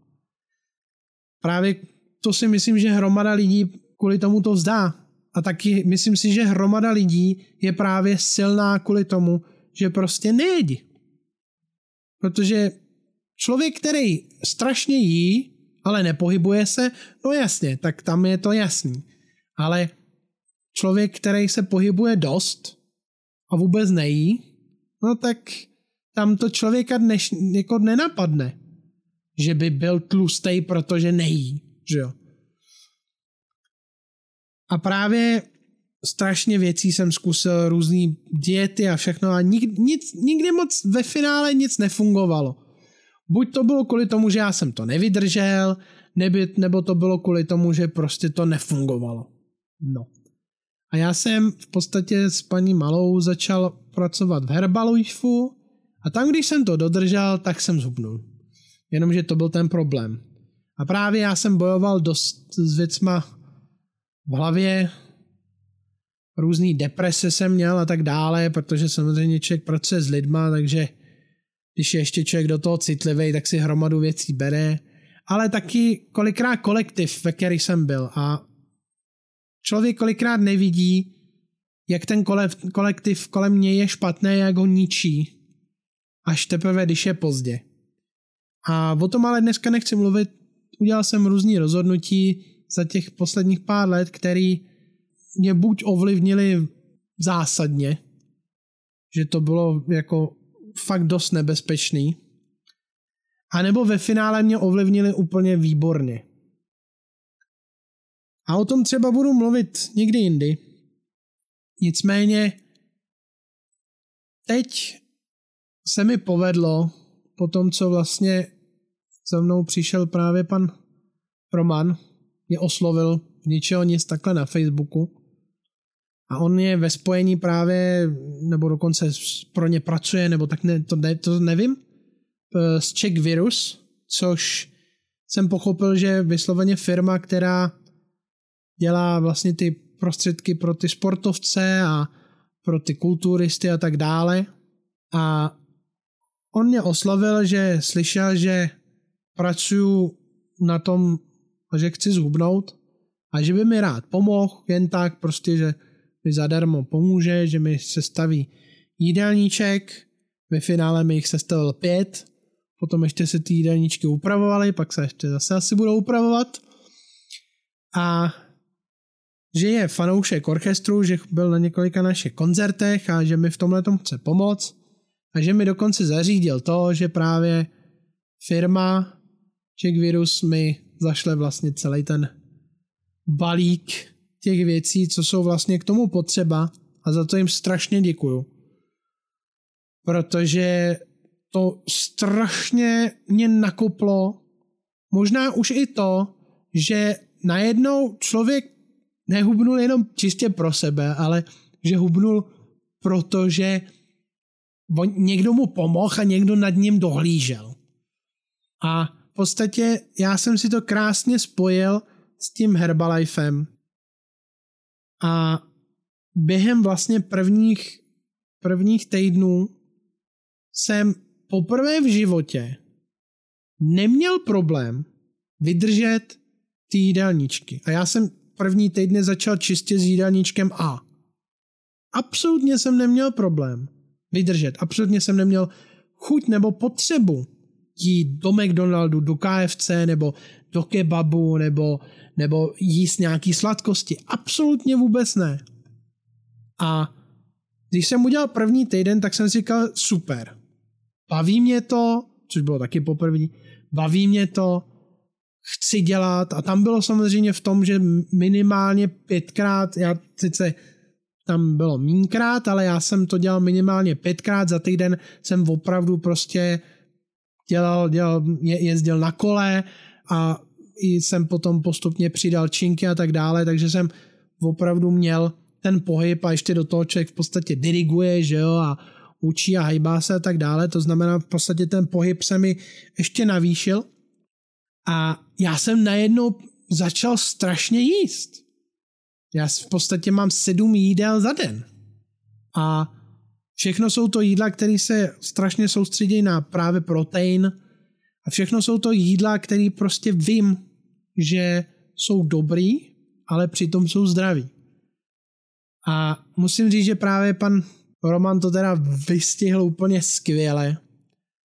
A: Právě to si myslím, že hromada lidí kvůli tomu to vzdá. A taky myslím si, že hromada lidí je právě silná kvůli tomu, že prostě nejedí. Protože člověk, který strašně jí, ale nepohybuje se, no jasně, tak tam je to jasný. Ale člověk, který se pohybuje dost a vůbec nejí, no tak tam to člověka dneš, jako nenapadne, že by byl tlustý, protože nejí, že jo. A právě strašně věcí jsem zkusil, různé diety a všechno a nik, nic, nikdy moc ve finále nic nefungovalo. Buď to bylo kvůli tomu, že já jsem to nevydržel, neby, nebo to bylo kvůli tomu, že prostě to nefungovalo. No. A já jsem v podstatě s paní Malou začal pracovat v Herbalifu a tam, když jsem to dodržel, tak jsem zhubnul. Jenomže to byl ten problém. A právě já jsem bojoval dost s věcma v hlavě, různý deprese jsem měl a tak dále, protože samozřejmě člověk pracuje s lidma, takže když je ještě člověk do toho citlivý, tak si hromadu věcí bere, ale taky kolikrát kolektiv, ve který jsem byl. A člověk kolikrát nevidí, jak ten kolektiv kolem mě je špatný, jak ho ničí, až teprve, když je pozdě. A o tom ale dneska nechci mluvit, udělal jsem různý rozhodnutí za těch posledních pár let, který mě buď ovlivnili zásadně, že to bylo jako fakt dost nebezpečný, anebo ve finále mě ovlivnili úplně výborně. A o tom třeba budu mluvit někdy jindy. Nicméně teď se mi povedlo, po tom, co vlastně za mnou přišel právě pan Roman, mě oslovil ničeho nic takhle na Facebooku a on je ve spojení právě, nebo dokonce pro ně pracuje, nebo tak ne, to, ne, to nevím, s Czech Virus, což jsem pochopil, že vysloveně firma, která dělá vlastně ty prostředky pro ty sportovce a pro ty kulturisty a tak dále. A on mě oslovil, že slyšel, že pracuju na tom, že chci zhubnout a že by mi rád pomohl, jen tak prostě, že mi zadarmo pomůže, že mi sestaví jídelníček, ve finále mi jich sestavil pět, potom ještě se ty jídelníčky upravovaly, pak se ještě zase asi budou upravovat. A že je fanoušek orchestru, že byl na několika našich koncertech a že mi v tomhle tom chce pomoct. A že mi dokonce zařídil to, že právě firma Czech Virus mi zašle vlastně celý ten balík těch věcí, co jsou vlastně k tomu potřeba a za to jim strašně děkuju. Protože to strašně mě nakoplo, možná už i to, že najednou člověk nehubnul jenom čistě pro sebe, ale že hubnul protože někdo mu pomohl a někdo nad ním dohlížel. A v podstatě já jsem si to krásně spojil s tím Herbalifem. A během vlastně prvních, prvních týdnů jsem poprvé v životě neměl problém vydržet ty jídelníčky. A já jsem první týdny začal čistě s jídelníčkem A. Absolutně jsem neměl problém vydržet. Absolutně jsem neměl chuť nebo potřebu jít do McDonaldu, do KFC nebo do kebabu nebo, nebo jíst nějaký sladkosti. Absolutně vůbec ne. A když jsem udělal první týden, tak jsem si říkal, super. Baví mě to, což bylo taky poprvé, baví mě to, chci dělat a tam bylo samozřejmě v tom, že minimálně pětkrát, já sice tam bylo mínkrát, ale já jsem to dělal minimálně pětkrát za týden, jsem opravdu prostě dělal, dělal jezdil na kole a i jsem potom postupně přidal činky a tak dále, takže jsem opravdu měl ten pohyb a ještě do toho člověk v podstatě diriguje, že jo, a učí a hejbá se a tak dále, to znamená v podstatě ten pohyb se mi ještě navýšil a já jsem najednou začal strašně jíst. Já v podstatě mám sedm jídel za den. A všechno jsou to jídla, které se strašně soustředí na právě protein a všechno jsou to jídla, které prostě vím, že jsou dobrý, ale přitom jsou zdraví. A musím říct, že právě pan Roman to teda vystihl úplně skvěle,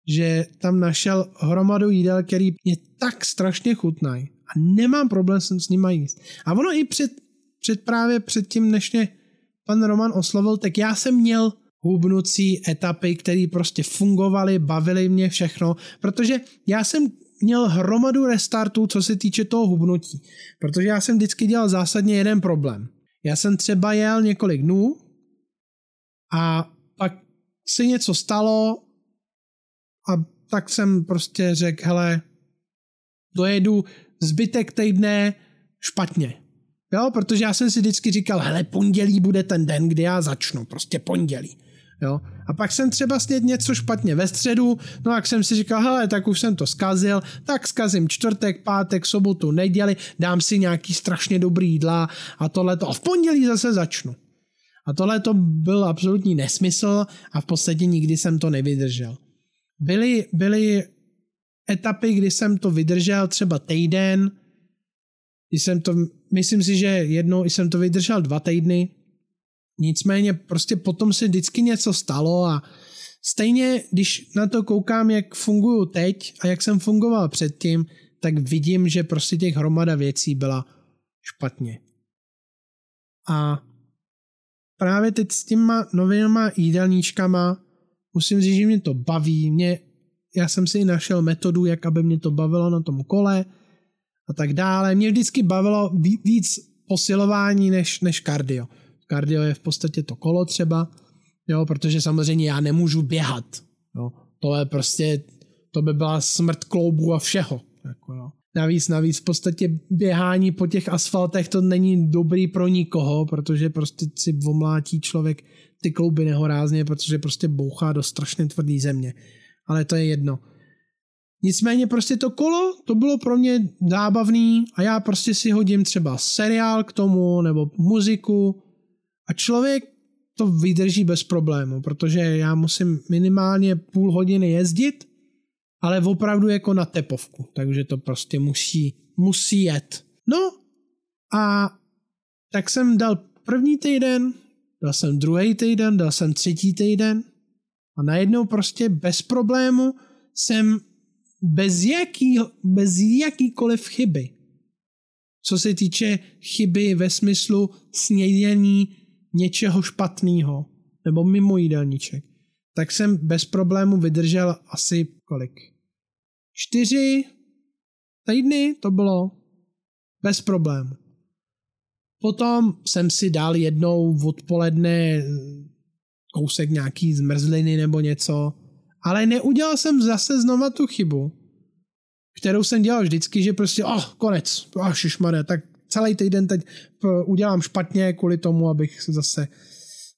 A: že tam našel hromadu jídel, který mě tak strašně chutnají a nemám problém s nima jíst. A ono i před, před právě před tím, než mě pan Roman oslovil, tak já jsem měl hubnucí etapy, které prostě fungovaly, bavily mě všechno, protože já jsem měl hromadu restartů, co se týče toho hubnutí, protože já jsem vždycky dělal zásadně jeden problém. Já jsem třeba jel několik dnů a pak se něco stalo a tak jsem prostě řekl, hele, dojedu zbytek týdne špatně. Jo, protože já jsem si vždycky říkal, hele, pondělí bude ten den, kdy já začnu, prostě pondělí. Jo? A pak jsem třeba sněd něco špatně ve středu, no jak jsem si říkal, hele, tak už jsem to skazil, tak skazím čtvrtek, pátek, sobotu, neděli, dám si nějaký strašně dobrý jídla a tohle a v pondělí zase začnu. A tohle to byl absolutní nesmysl a v podstatě nikdy jsem to nevydržel. Byly, byly etapy, kdy jsem to vydržel třeba týden, jsem to, myslím si, že jednou jsem to vydržel dva týdny, nicméně prostě potom se vždycky něco stalo a stejně, když na to koukám, jak funguju teď a jak jsem fungoval předtím, tak vidím, že prostě těch hromada věcí byla špatně. A právě teď s těma novýma jídelníčkama musím říct, že mě to baví. Mě, já jsem si našel metodu, jak aby mě to bavilo na tom kole a tak dále. Mě vždycky bavilo víc posilování než, než kardio. Kardio je v podstatě to kolo třeba, jo, protože samozřejmě já nemůžu běhat. Jo. To je prostě, to by byla smrt kloubu a všeho. Jako jo. Navíc, navíc v podstatě běhání po těch asfaltech to není dobrý pro nikoho, protože prostě si omlátí člověk ty klouby nehorázně, protože prostě bouchá do strašně tvrdý země. Ale to je jedno. Nicméně prostě to kolo, to bylo pro mě zábavný a já prostě si hodím třeba seriál k tomu nebo muziku a člověk to vydrží bez problému, protože já musím minimálně půl hodiny jezdit, ale opravdu jako na tepovku, takže to prostě musí, musí jet. No a tak jsem dal první týden, dal jsem druhý týden, dal jsem třetí týden a najednou prostě bez problému jsem bez, jaký, bez jakýkoliv chyby. Co se týče chyby ve smyslu snědění něčeho špatného nebo mimo jídelníček, tak jsem bez problému vydržel asi kolik? Čtyři týdny to bylo bez problému. Potom jsem si dal jednou odpoledne kousek nějaký zmrzliny nebo něco, ale neudělal jsem zase znova tu chybu, kterou jsem dělal vždycky, že prostě, oh, konec, oh, šišmane, tak celý týden teď udělám špatně kvůli tomu, abych se zase,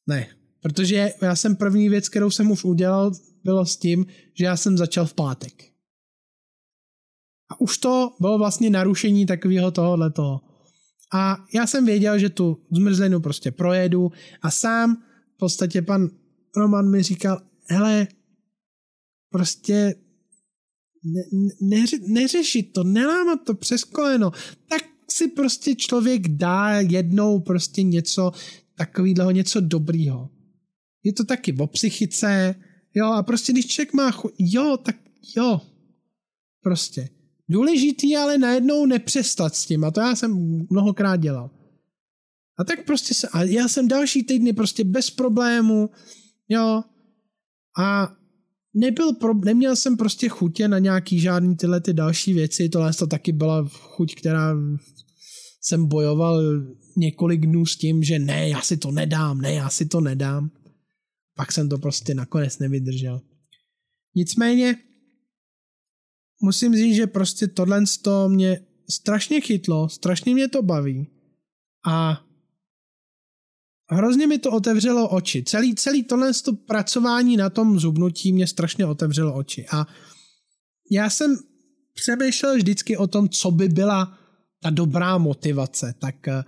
A: ne, Protože já jsem první věc, kterou jsem už udělal, bylo s tím, že já jsem začal v pátek. A už to bylo vlastně narušení takového tohohle A já jsem věděl, že tu zmrzlinu prostě projedu a sám v podstatě pan Roman mi říkal, hele, prostě ne, ne, neřešit to, nelámat to přes koleno, tak si prostě člověk dá jednou prostě něco takového, něco dobrýho. Je to taky o psychice, jo, a prostě když člověk má chu- jo, tak jo, prostě. Důležitý ale najednou nepřestat s tím a to já jsem mnohokrát dělal. A tak prostě se, a já jsem další týdny prostě bez problému, jo, a nebyl pro, neměl jsem prostě chutě na nějaký žádný tyhle ty další věci, tohle to taky byla chuť, která jsem bojoval několik dnů s tím, že ne, já si to nedám, ne, já si to nedám. Pak jsem to prostě nakonec nevydržel. Nicméně musím říct, že prostě tohle to mě strašně chytlo, strašně mě to baví a hrozně mi to otevřelo oči. Celý, celý tohle to pracování na tom zubnutí mě strašně otevřelo oči a já jsem přemýšlel vždycky o tom, co by byla ta dobrá motivace. Tak eh,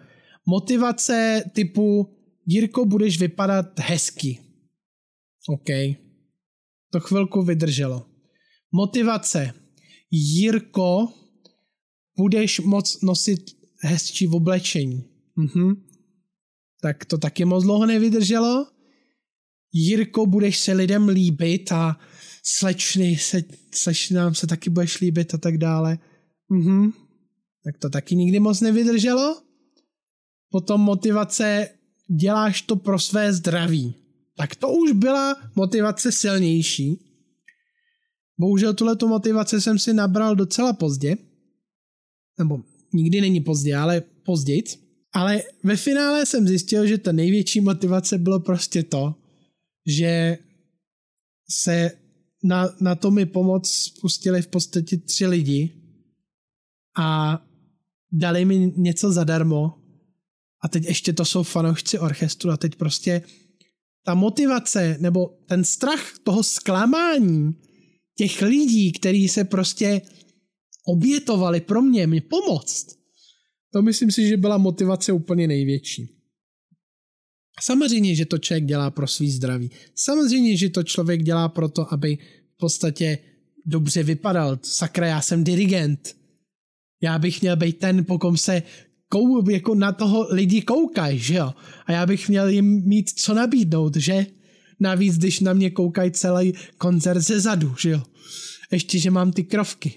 A: motivace typu Jirko, budeš vypadat hezky. OK. To chvilku vydrželo. Motivace. Jirko, budeš moc nosit hezčí oblečení. Mhm. Tak to taky moc dlouho nevydrželo. Jirko, budeš se lidem líbit a slečny se, slečnám se taky budeš líbit a tak dále. Mhm. Tak to taky nikdy moc nevydrželo. Potom motivace, děláš to pro své zdraví. Tak to už byla motivace silnější. Bohužel tuhle motivaci jsem si nabral docela pozdě. Nebo nikdy není pozdě, ale později. Ale ve finále jsem zjistil, že ta největší motivace bylo prostě to, že se na, na to mi pomoc spustili v podstatě tři lidi a dali mi něco zadarmo. A teď ještě to jsou fanoušci orchestru a teď prostě ta motivace nebo ten strach toho zklamání těch lidí, kteří se prostě obětovali pro mě, mi pomoct, to myslím si, že byla motivace úplně největší. Samozřejmě, že to člověk dělá pro svý zdraví. Samozřejmě, že to člověk dělá pro to, aby v podstatě dobře vypadal. Sakra, já jsem dirigent. Já bych měl být ten, po kom se kou, jako na toho lidi koukají, že jo? A já bych měl jim mít co nabídnout, že? Navíc, když na mě koukají celý koncert ze zadu, že jo? Ještě, že mám ty krovky.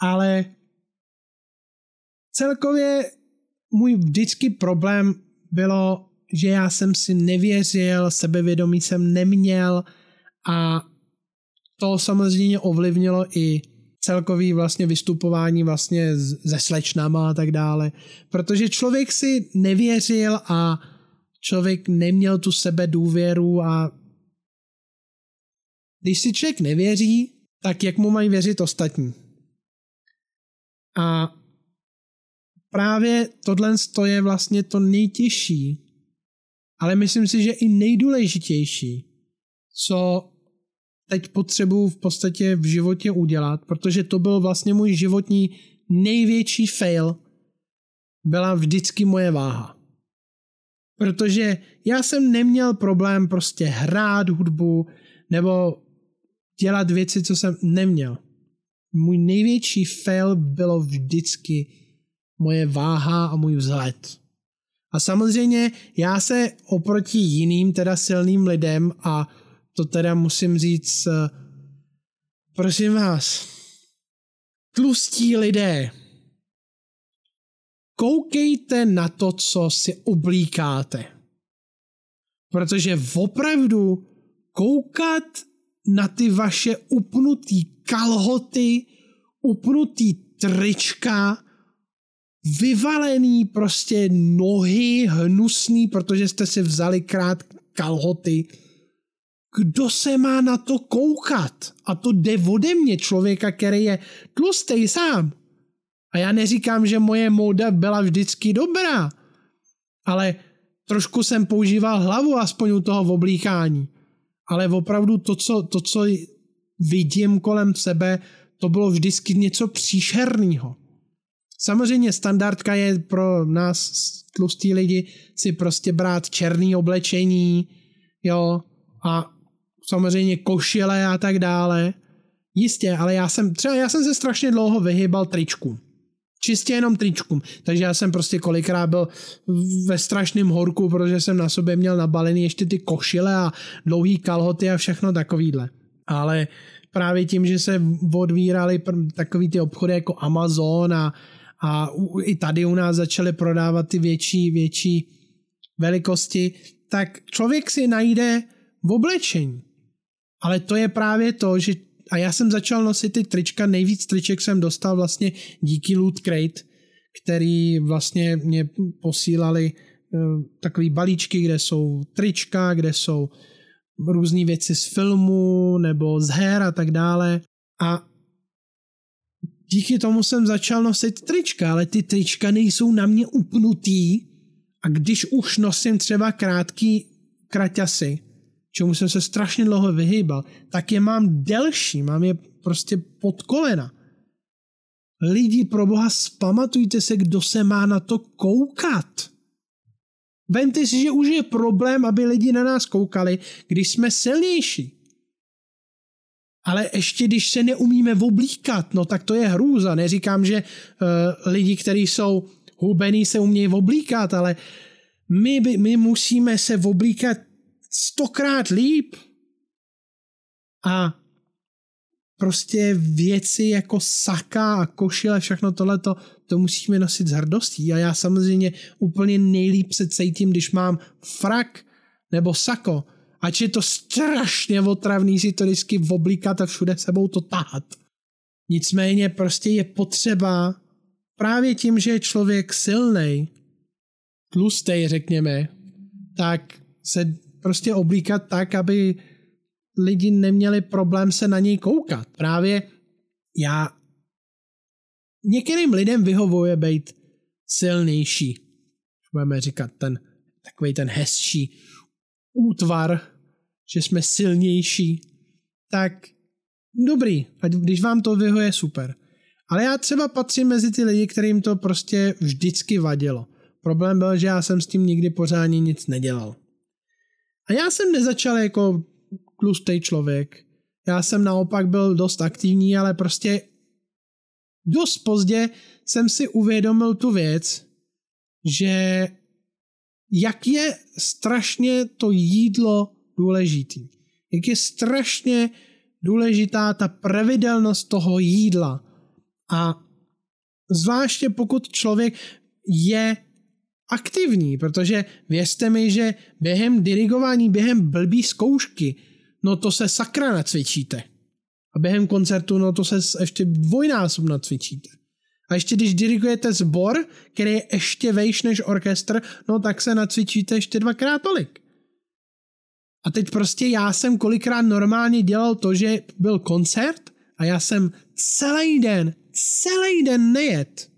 A: Ale celkově můj vždycky problém bylo, že já jsem si nevěřil, sebevědomí jsem neměl a to samozřejmě ovlivnilo i celkový vlastně vystupování vlastně se slečnama a tak dále, protože člověk si nevěřil a člověk neměl tu sebe důvěru a když si člověk nevěří, tak jak mu mají věřit ostatní? A právě tohle je vlastně to nejtěžší, ale myslím si, že i nejdůležitější, co teď potřebuju v podstatě v životě udělat, protože to byl vlastně můj životní největší fail, byla vždycky moje váha. Protože já jsem neměl problém prostě hrát hudbu nebo dělat věci, co jsem neměl. Můj největší fail bylo vždycky moje váha a můj vzhled. A samozřejmě já se oproti jiným teda silným lidem a to teda musím říct, eh, prosím vás, tlustí lidé, koukejte na to, co si oblíkáte. Protože opravdu koukat na ty vaše upnutý kalhoty, upnutý trička, vyvalený prostě nohy, hnusný, protože jste si vzali krát kalhoty, kdo se má na to koukat? A to jde ode mě, člověka, který je tlustý sám. A já neříkám, že moje móda byla vždycky dobrá, ale trošku jsem používal hlavu aspoň u toho oblíkání. Ale opravdu to, co, to, co vidím kolem sebe, to bylo vždycky něco příšerného. Samozřejmě standardka je pro nás tlustý lidi si prostě brát černý oblečení, jo, a samozřejmě košile a tak dále. Jistě, ale já jsem, třeba já jsem se strašně dlouho vyhýbal tričku. Čistě jenom tričkům. Takže já jsem prostě kolikrát byl ve strašném horku, protože jsem na sobě měl nabalený ještě ty košile a dlouhý kalhoty a všechno takovýhle. Ale právě tím, že se odvíraly takový ty obchody jako Amazon a, a i tady u nás začaly prodávat ty větší, větší velikosti, tak člověk si najde v oblečení. Ale to je právě to, že a já jsem začal nosit ty trička, nejvíc triček jsem dostal vlastně díky Loot Crate, který vlastně mě posílali uh, takový balíčky, kde jsou trička, kde jsou různé věci z filmu nebo z her a tak dále. A díky tomu jsem začal nosit trička, ale ty trička nejsou na mě upnutý a když už nosím třeba krátký kraťasy, čemu jsem se strašně dlouho vyhýbal, tak je mám delší, mám je prostě pod kolena. Lidi, pro boha, spamatujte se, kdo se má na to koukat. Vemte si, že už je problém, aby lidi na nás koukali, když jsme silnější. Ale ještě když se neumíme oblíkat, no tak to je hrůza. Neříkám, že uh, lidi, kteří jsou hubený, se umějí oblíkat, ale my, by, my musíme se oblíkat stokrát líp. A prostě věci jako saka a košile, všechno tohleto, to musíme nosit s hrdostí. A já samozřejmě úplně nejlíp se cítím, když mám frak nebo sako. Ač je to strašně otravný si to vždycky oblíkat a všude sebou to tahat. Nicméně prostě je potřeba právě tím, že je člověk silný, tlustej řekněme, tak se prostě oblíkat tak, aby lidi neměli problém se na něj koukat. Právě já některým lidem vyhovuje být silnější. Budeme říkat ten takový ten hezčí útvar, že jsme silnější, tak dobrý, ať když vám to vyhovuje, super. Ale já třeba patřím mezi ty lidi, kterým to prostě vždycky vadilo. Problém byl, že já jsem s tím nikdy pořádně nic nedělal. A já jsem nezačal jako tlustý člověk. Já jsem naopak byl dost aktivní, ale prostě dost pozdě jsem si uvědomil tu věc, že jak je strašně to jídlo důležitý. Jak je strašně důležitá ta pravidelnost toho jídla. A zvláště pokud člověk je aktivní, protože věřte mi, že během dirigování, během blbý zkoušky, no to se sakra nacvičíte. A během koncertu, no to se ještě dvojnásob nacvičíte. A ještě když dirigujete sbor, který je ještě vejš než orchestr, no tak se nacvičíte ještě dvakrát tolik. A teď prostě já jsem kolikrát normálně dělal to, že byl koncert a já jsem celý den, celý den nejet.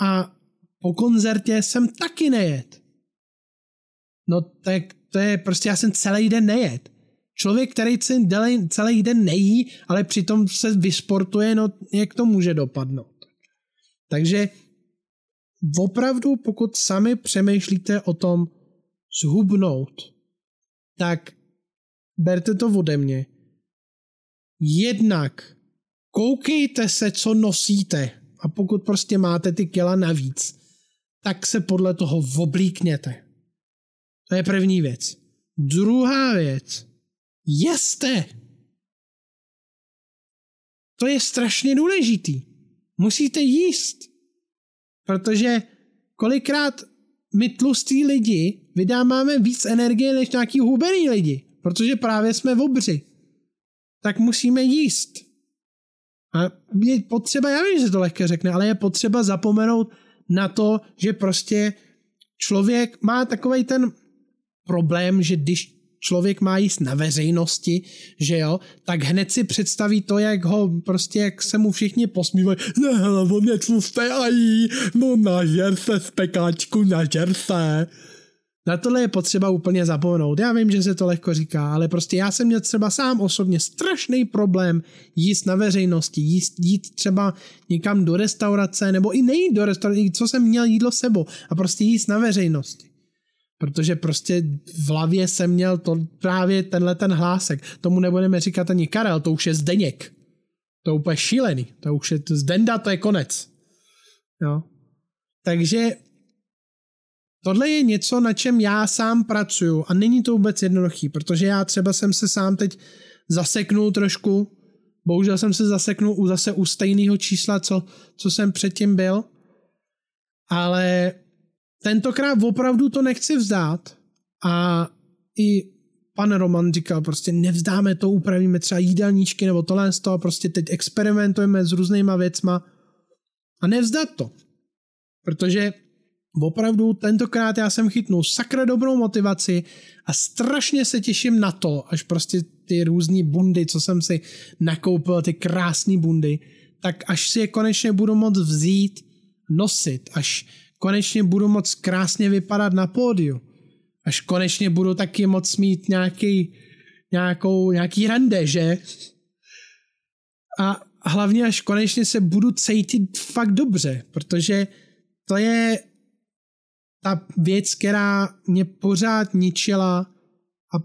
A: A po koncertě jsem taky nejet. No tak to je prostě, já jsem celý den nejet. Člověk, který celý den nejí, ale přitom se vysportuje, no jak to může dopadnout. Takže opravdu, pokud sami přemýšlíte o tom zhubnout, tak berte to ode mě. Jednak koukejte se, co nosíte a pokud prostě máte ty kila navíc, tak se podle toho oblíkněte. To je první věc. Druhá věc. Jeste! To je strašně důležitý. Musíte jíst. Protože kolikrát my tlustí lidi vydáváme víc energie než nějaký hubený lidi, protože právě jsme v obři. Tak musíme jíst. A je potřeba, já vím, že to lehké řekne, ale je potřeba zapomenout na to, že prostě člověk má takový ten problém, že když člověk má jíst na veřejnosti, že jo, tak hned si představí to, jak ho prostě, jak se mu všichni posmívají, ne, on je tlustý a jí, no nažer se spekáčku, nažer se. Na tohle je potřeba úplně zapomenout. Já vím, že se to lehko říká, ale prostě já jsem měl třeba sám osobně strašný problém jíst na veřejnosti, jíst, jít třeba někam do restaurace, nebo i nejít do restaurace, co jsem měl jídlo sebou a prostě jíst na veřejnosti. Protože prostě v hlavě jsem měl to právě tenhle ten hlásek. Tomu nebudeme říkat ani Karel, to už je Zdeněk. To je úplně šílený. To už je Zdenda, to je konec. Jo. Takže tohle je něco, na čem já sám pracuju a není to vůbec jednoduchý, protože já třeba jsem se sám teď zaseknul trošku, bohužel jsem se zaseknul u zase u stejného čísla, co, co jsem předtím byl, ale tentokrát opravdu to nechci vzdát a i pan Roman říkal, prostě nevzdáme to, upravíme třeba jídelníčky nebo tohle z toho, prostě teď experimentujeme s různýma věcma a nevzdat to. Protože opravdu tentokrát já jsem chytnul sakra dobrou motivaci a strašně se těším na to, až prostě ty různé bundy, co jsem si nakoupil, ty krásné bundy, tak až si je konečně budu moct vzít, nosit, až konečně budu moc krásně vypadat na pódiu. Až konečně budu taky moc mít nějaký, nějakou, nějaký rande, že? A hlavně až konečně se budu cítit fakt dobře, protože to je ta věc, která mě pořád ničila a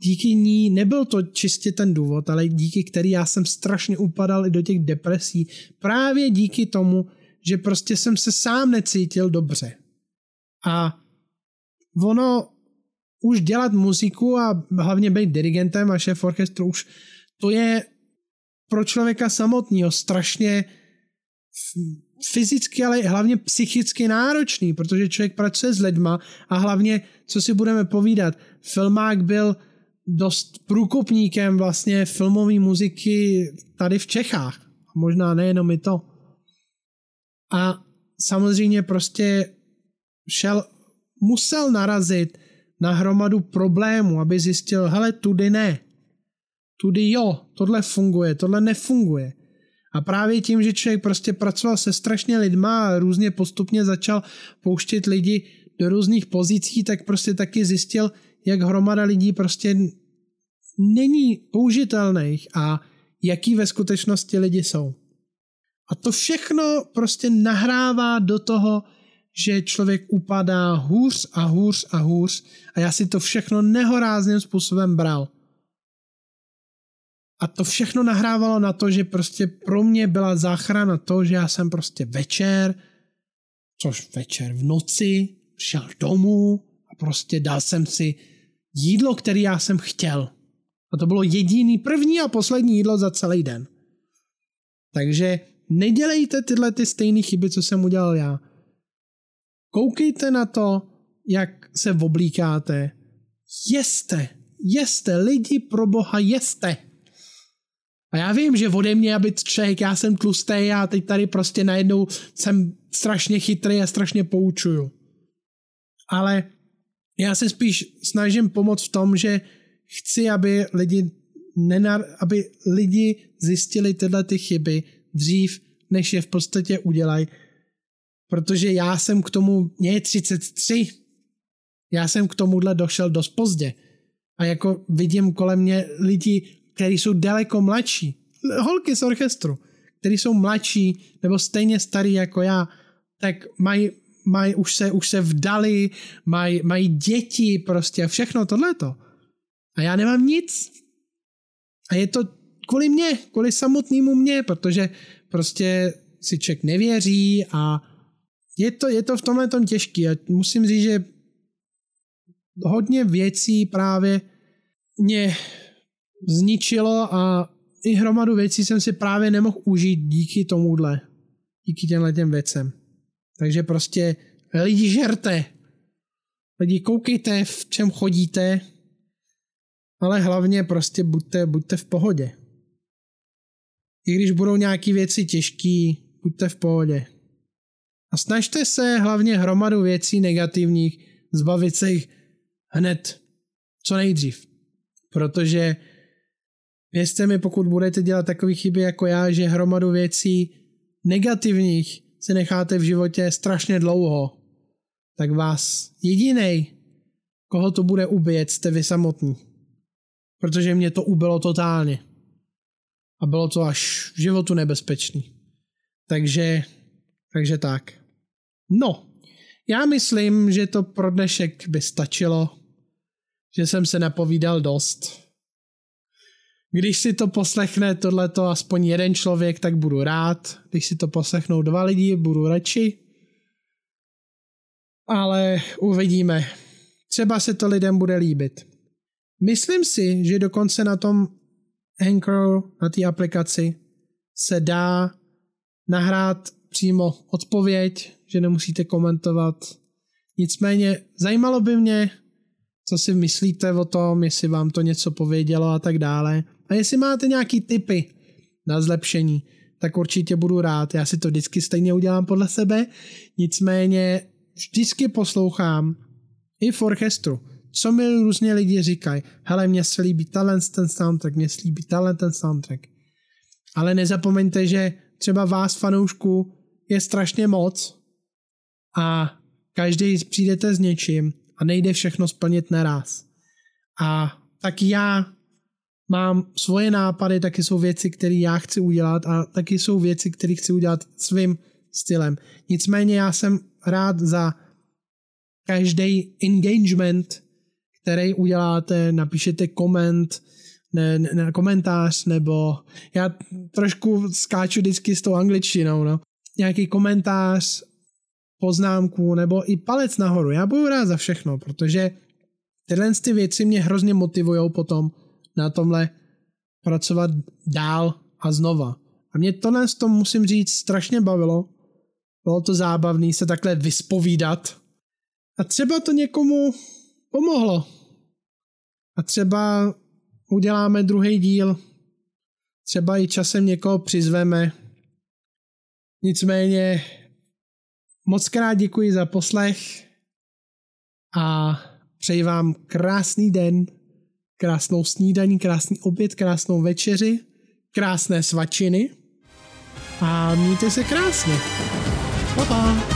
A: díky ní nebyl to čistě ten důvod, ale díky který já jsem strašně upadal i do těch depresí. Právě díky tomu, že prostě jsem se sám necítil dobře. A ono už dělat muziku a hlavně být dirigentem a šéf orchestru už to je pro člověka samotného strašně fyzicky, ale hlavně psychicky náročný, protože člověk pracuje s lidma a hlavně, co si budeme povídat, filmák byl dost průkopníkem vlastně filmové muziky tady v Čechách. Možná nejenom i to. A samozřejmě prostě šel, musel narazit na hromadu problémů, aby zjistil, hele, tudy ne, tudy jo, tohle funguje, tohle nefunguje. A právě tím, že člověk prostě pracoval se strašně lidma a různě postupně začal pouštět lidi do různých pozicí, tak prostě taky zjistil, jak hromada lidí prostě není použitelných a jaký ve skutečnosti lidi jsou. A to všechno prostě nahrává do toho, že člověk upadá hůř a hůř a hůř a já si to všechno nehorázným způsobem bral. A to všechno nahrávalo na to, že prostě pro mě byla záchrana to, že já jsem prostě večer, což večer v noci, šel domů a prostě dal jsem si jídlo, který já jsem chtěl. A to bylo jediný první a poslední jídlo za celý den. Takže nedělejte tyhle ty stejné chyby, co jsem udělal já. Koukejte na to, jak se oblíkáte. Jeste, jeste, lidi pro boha, jeste. A já vím, že ode mě, aby člověk, já jsem tlustý a teď tady prostě najednou jsem strašně chytrý a strašně poučuju. Ale já se spíš snažím pomoct v tom, že chci, aby lidi, nenar, aby lidi zjistili tyhle ty chyby dřív, než je v podstatě udělají. Protože já jsem k tomu, mě je 33, já jsem k tomuhle došel dost pozdě. A jako vidím kolem mě lidi, kteří jsou daleko mladší, holky z orchestru, kteří jsou mladší nebo stejně starý jako já, tak mají maj, už, se, už se vdali, mají maj děti prostě a všechno tohleto. A já nemám nic. A je to kvůli mně, kvůli samotnému mně, protože prostě si člověk nevěří a je to, je to v tomhle tom těžký a musím říct, že hodně věcí právě mě zničilo a i hromadu věcí jsem si právě nemohl užít díky tomuhle, díky těmhle těm věcem. Takže prostě lidi žerte, lidi koukejte, v čem chodíte, ale hlavně prostě buďte, buďte v pohodě. I když budou nějaké věci těžké, buďte v pohodě. A snažte se hlavně hromadu věcí negativních zbavit se jich hned, co nejdřív. Protože věřte mi, pokud budete dělat takové chyby jako já, že hromadu věcí negativních se necháte v životě strašně dlouho, tak vás jediný, koho to bude ubíjet, jste vy samotný. Protože mě to ubilo totálně. A bylo to až v životu nebezpečný. Takže, takže tak. No, já myslím, že to pro dnešek by stačilo, že jsem se napovídal dost. Když si to poslechne tohleto aspoň jeden člověk, tak budu rád. Když si to poslechnou dva lidi, budu radši. Ale uvidíme. Třeba se to lidem bude líbit. Myslím si, že dokonce na tom Anchor, na té aplikaci, se dá nahrát přímo odpověď, že nemusíte komentovat. Nicméně zajímalo by mě, co si myslíte o tom, jestli vám to něco povědělo a tak dále. A jestli máte nějaký tipy na zlepšení, tak určitě budu rád. Já si to vždycky stejně udělám podle sebe, nicméně vždycky poslouchám i v orchestru, co mi různě lidi říkají. Hele, mně se líbí talent ten soundtrack, mně se líbí talent ten soundtrack. Ale nezapomeňte, že třeba vás fanoušku je strašně moc a každý přijdete s něčím a nejde všechno splnit naraz. A tak já mám svoje nápady, taky jsou věci, které já chci udělat a taky jsou věci, které chci udělat svým stylem. Nicméně já jsem rád za každý engagement, který uděláte, napíšete koment, ne, ne, komentář, nebo já trošku skáču vždycky s tou angličtinou, no. Nějaký komentář, poznámku, nebo i palec nahoru. Já budu rád za všechno, protože tyhle ty věci mě hrozně motivují potom na tomhle pracovat dál a znova. A mě tohle to musím říct strašně bavilo. Bylo to zábavné se takhle vyspovídat. A třeba to někomu pomohlo. A třeba uděláme druhý díl. Třeba i časem někoho přizveme. Nicméně moc krát děkuji za poslech a přeji vám krásný den, krásnou snídaní, krásný oběd, krásnou večeři, krásné svačiny a mějte se krásně. Pa, pa.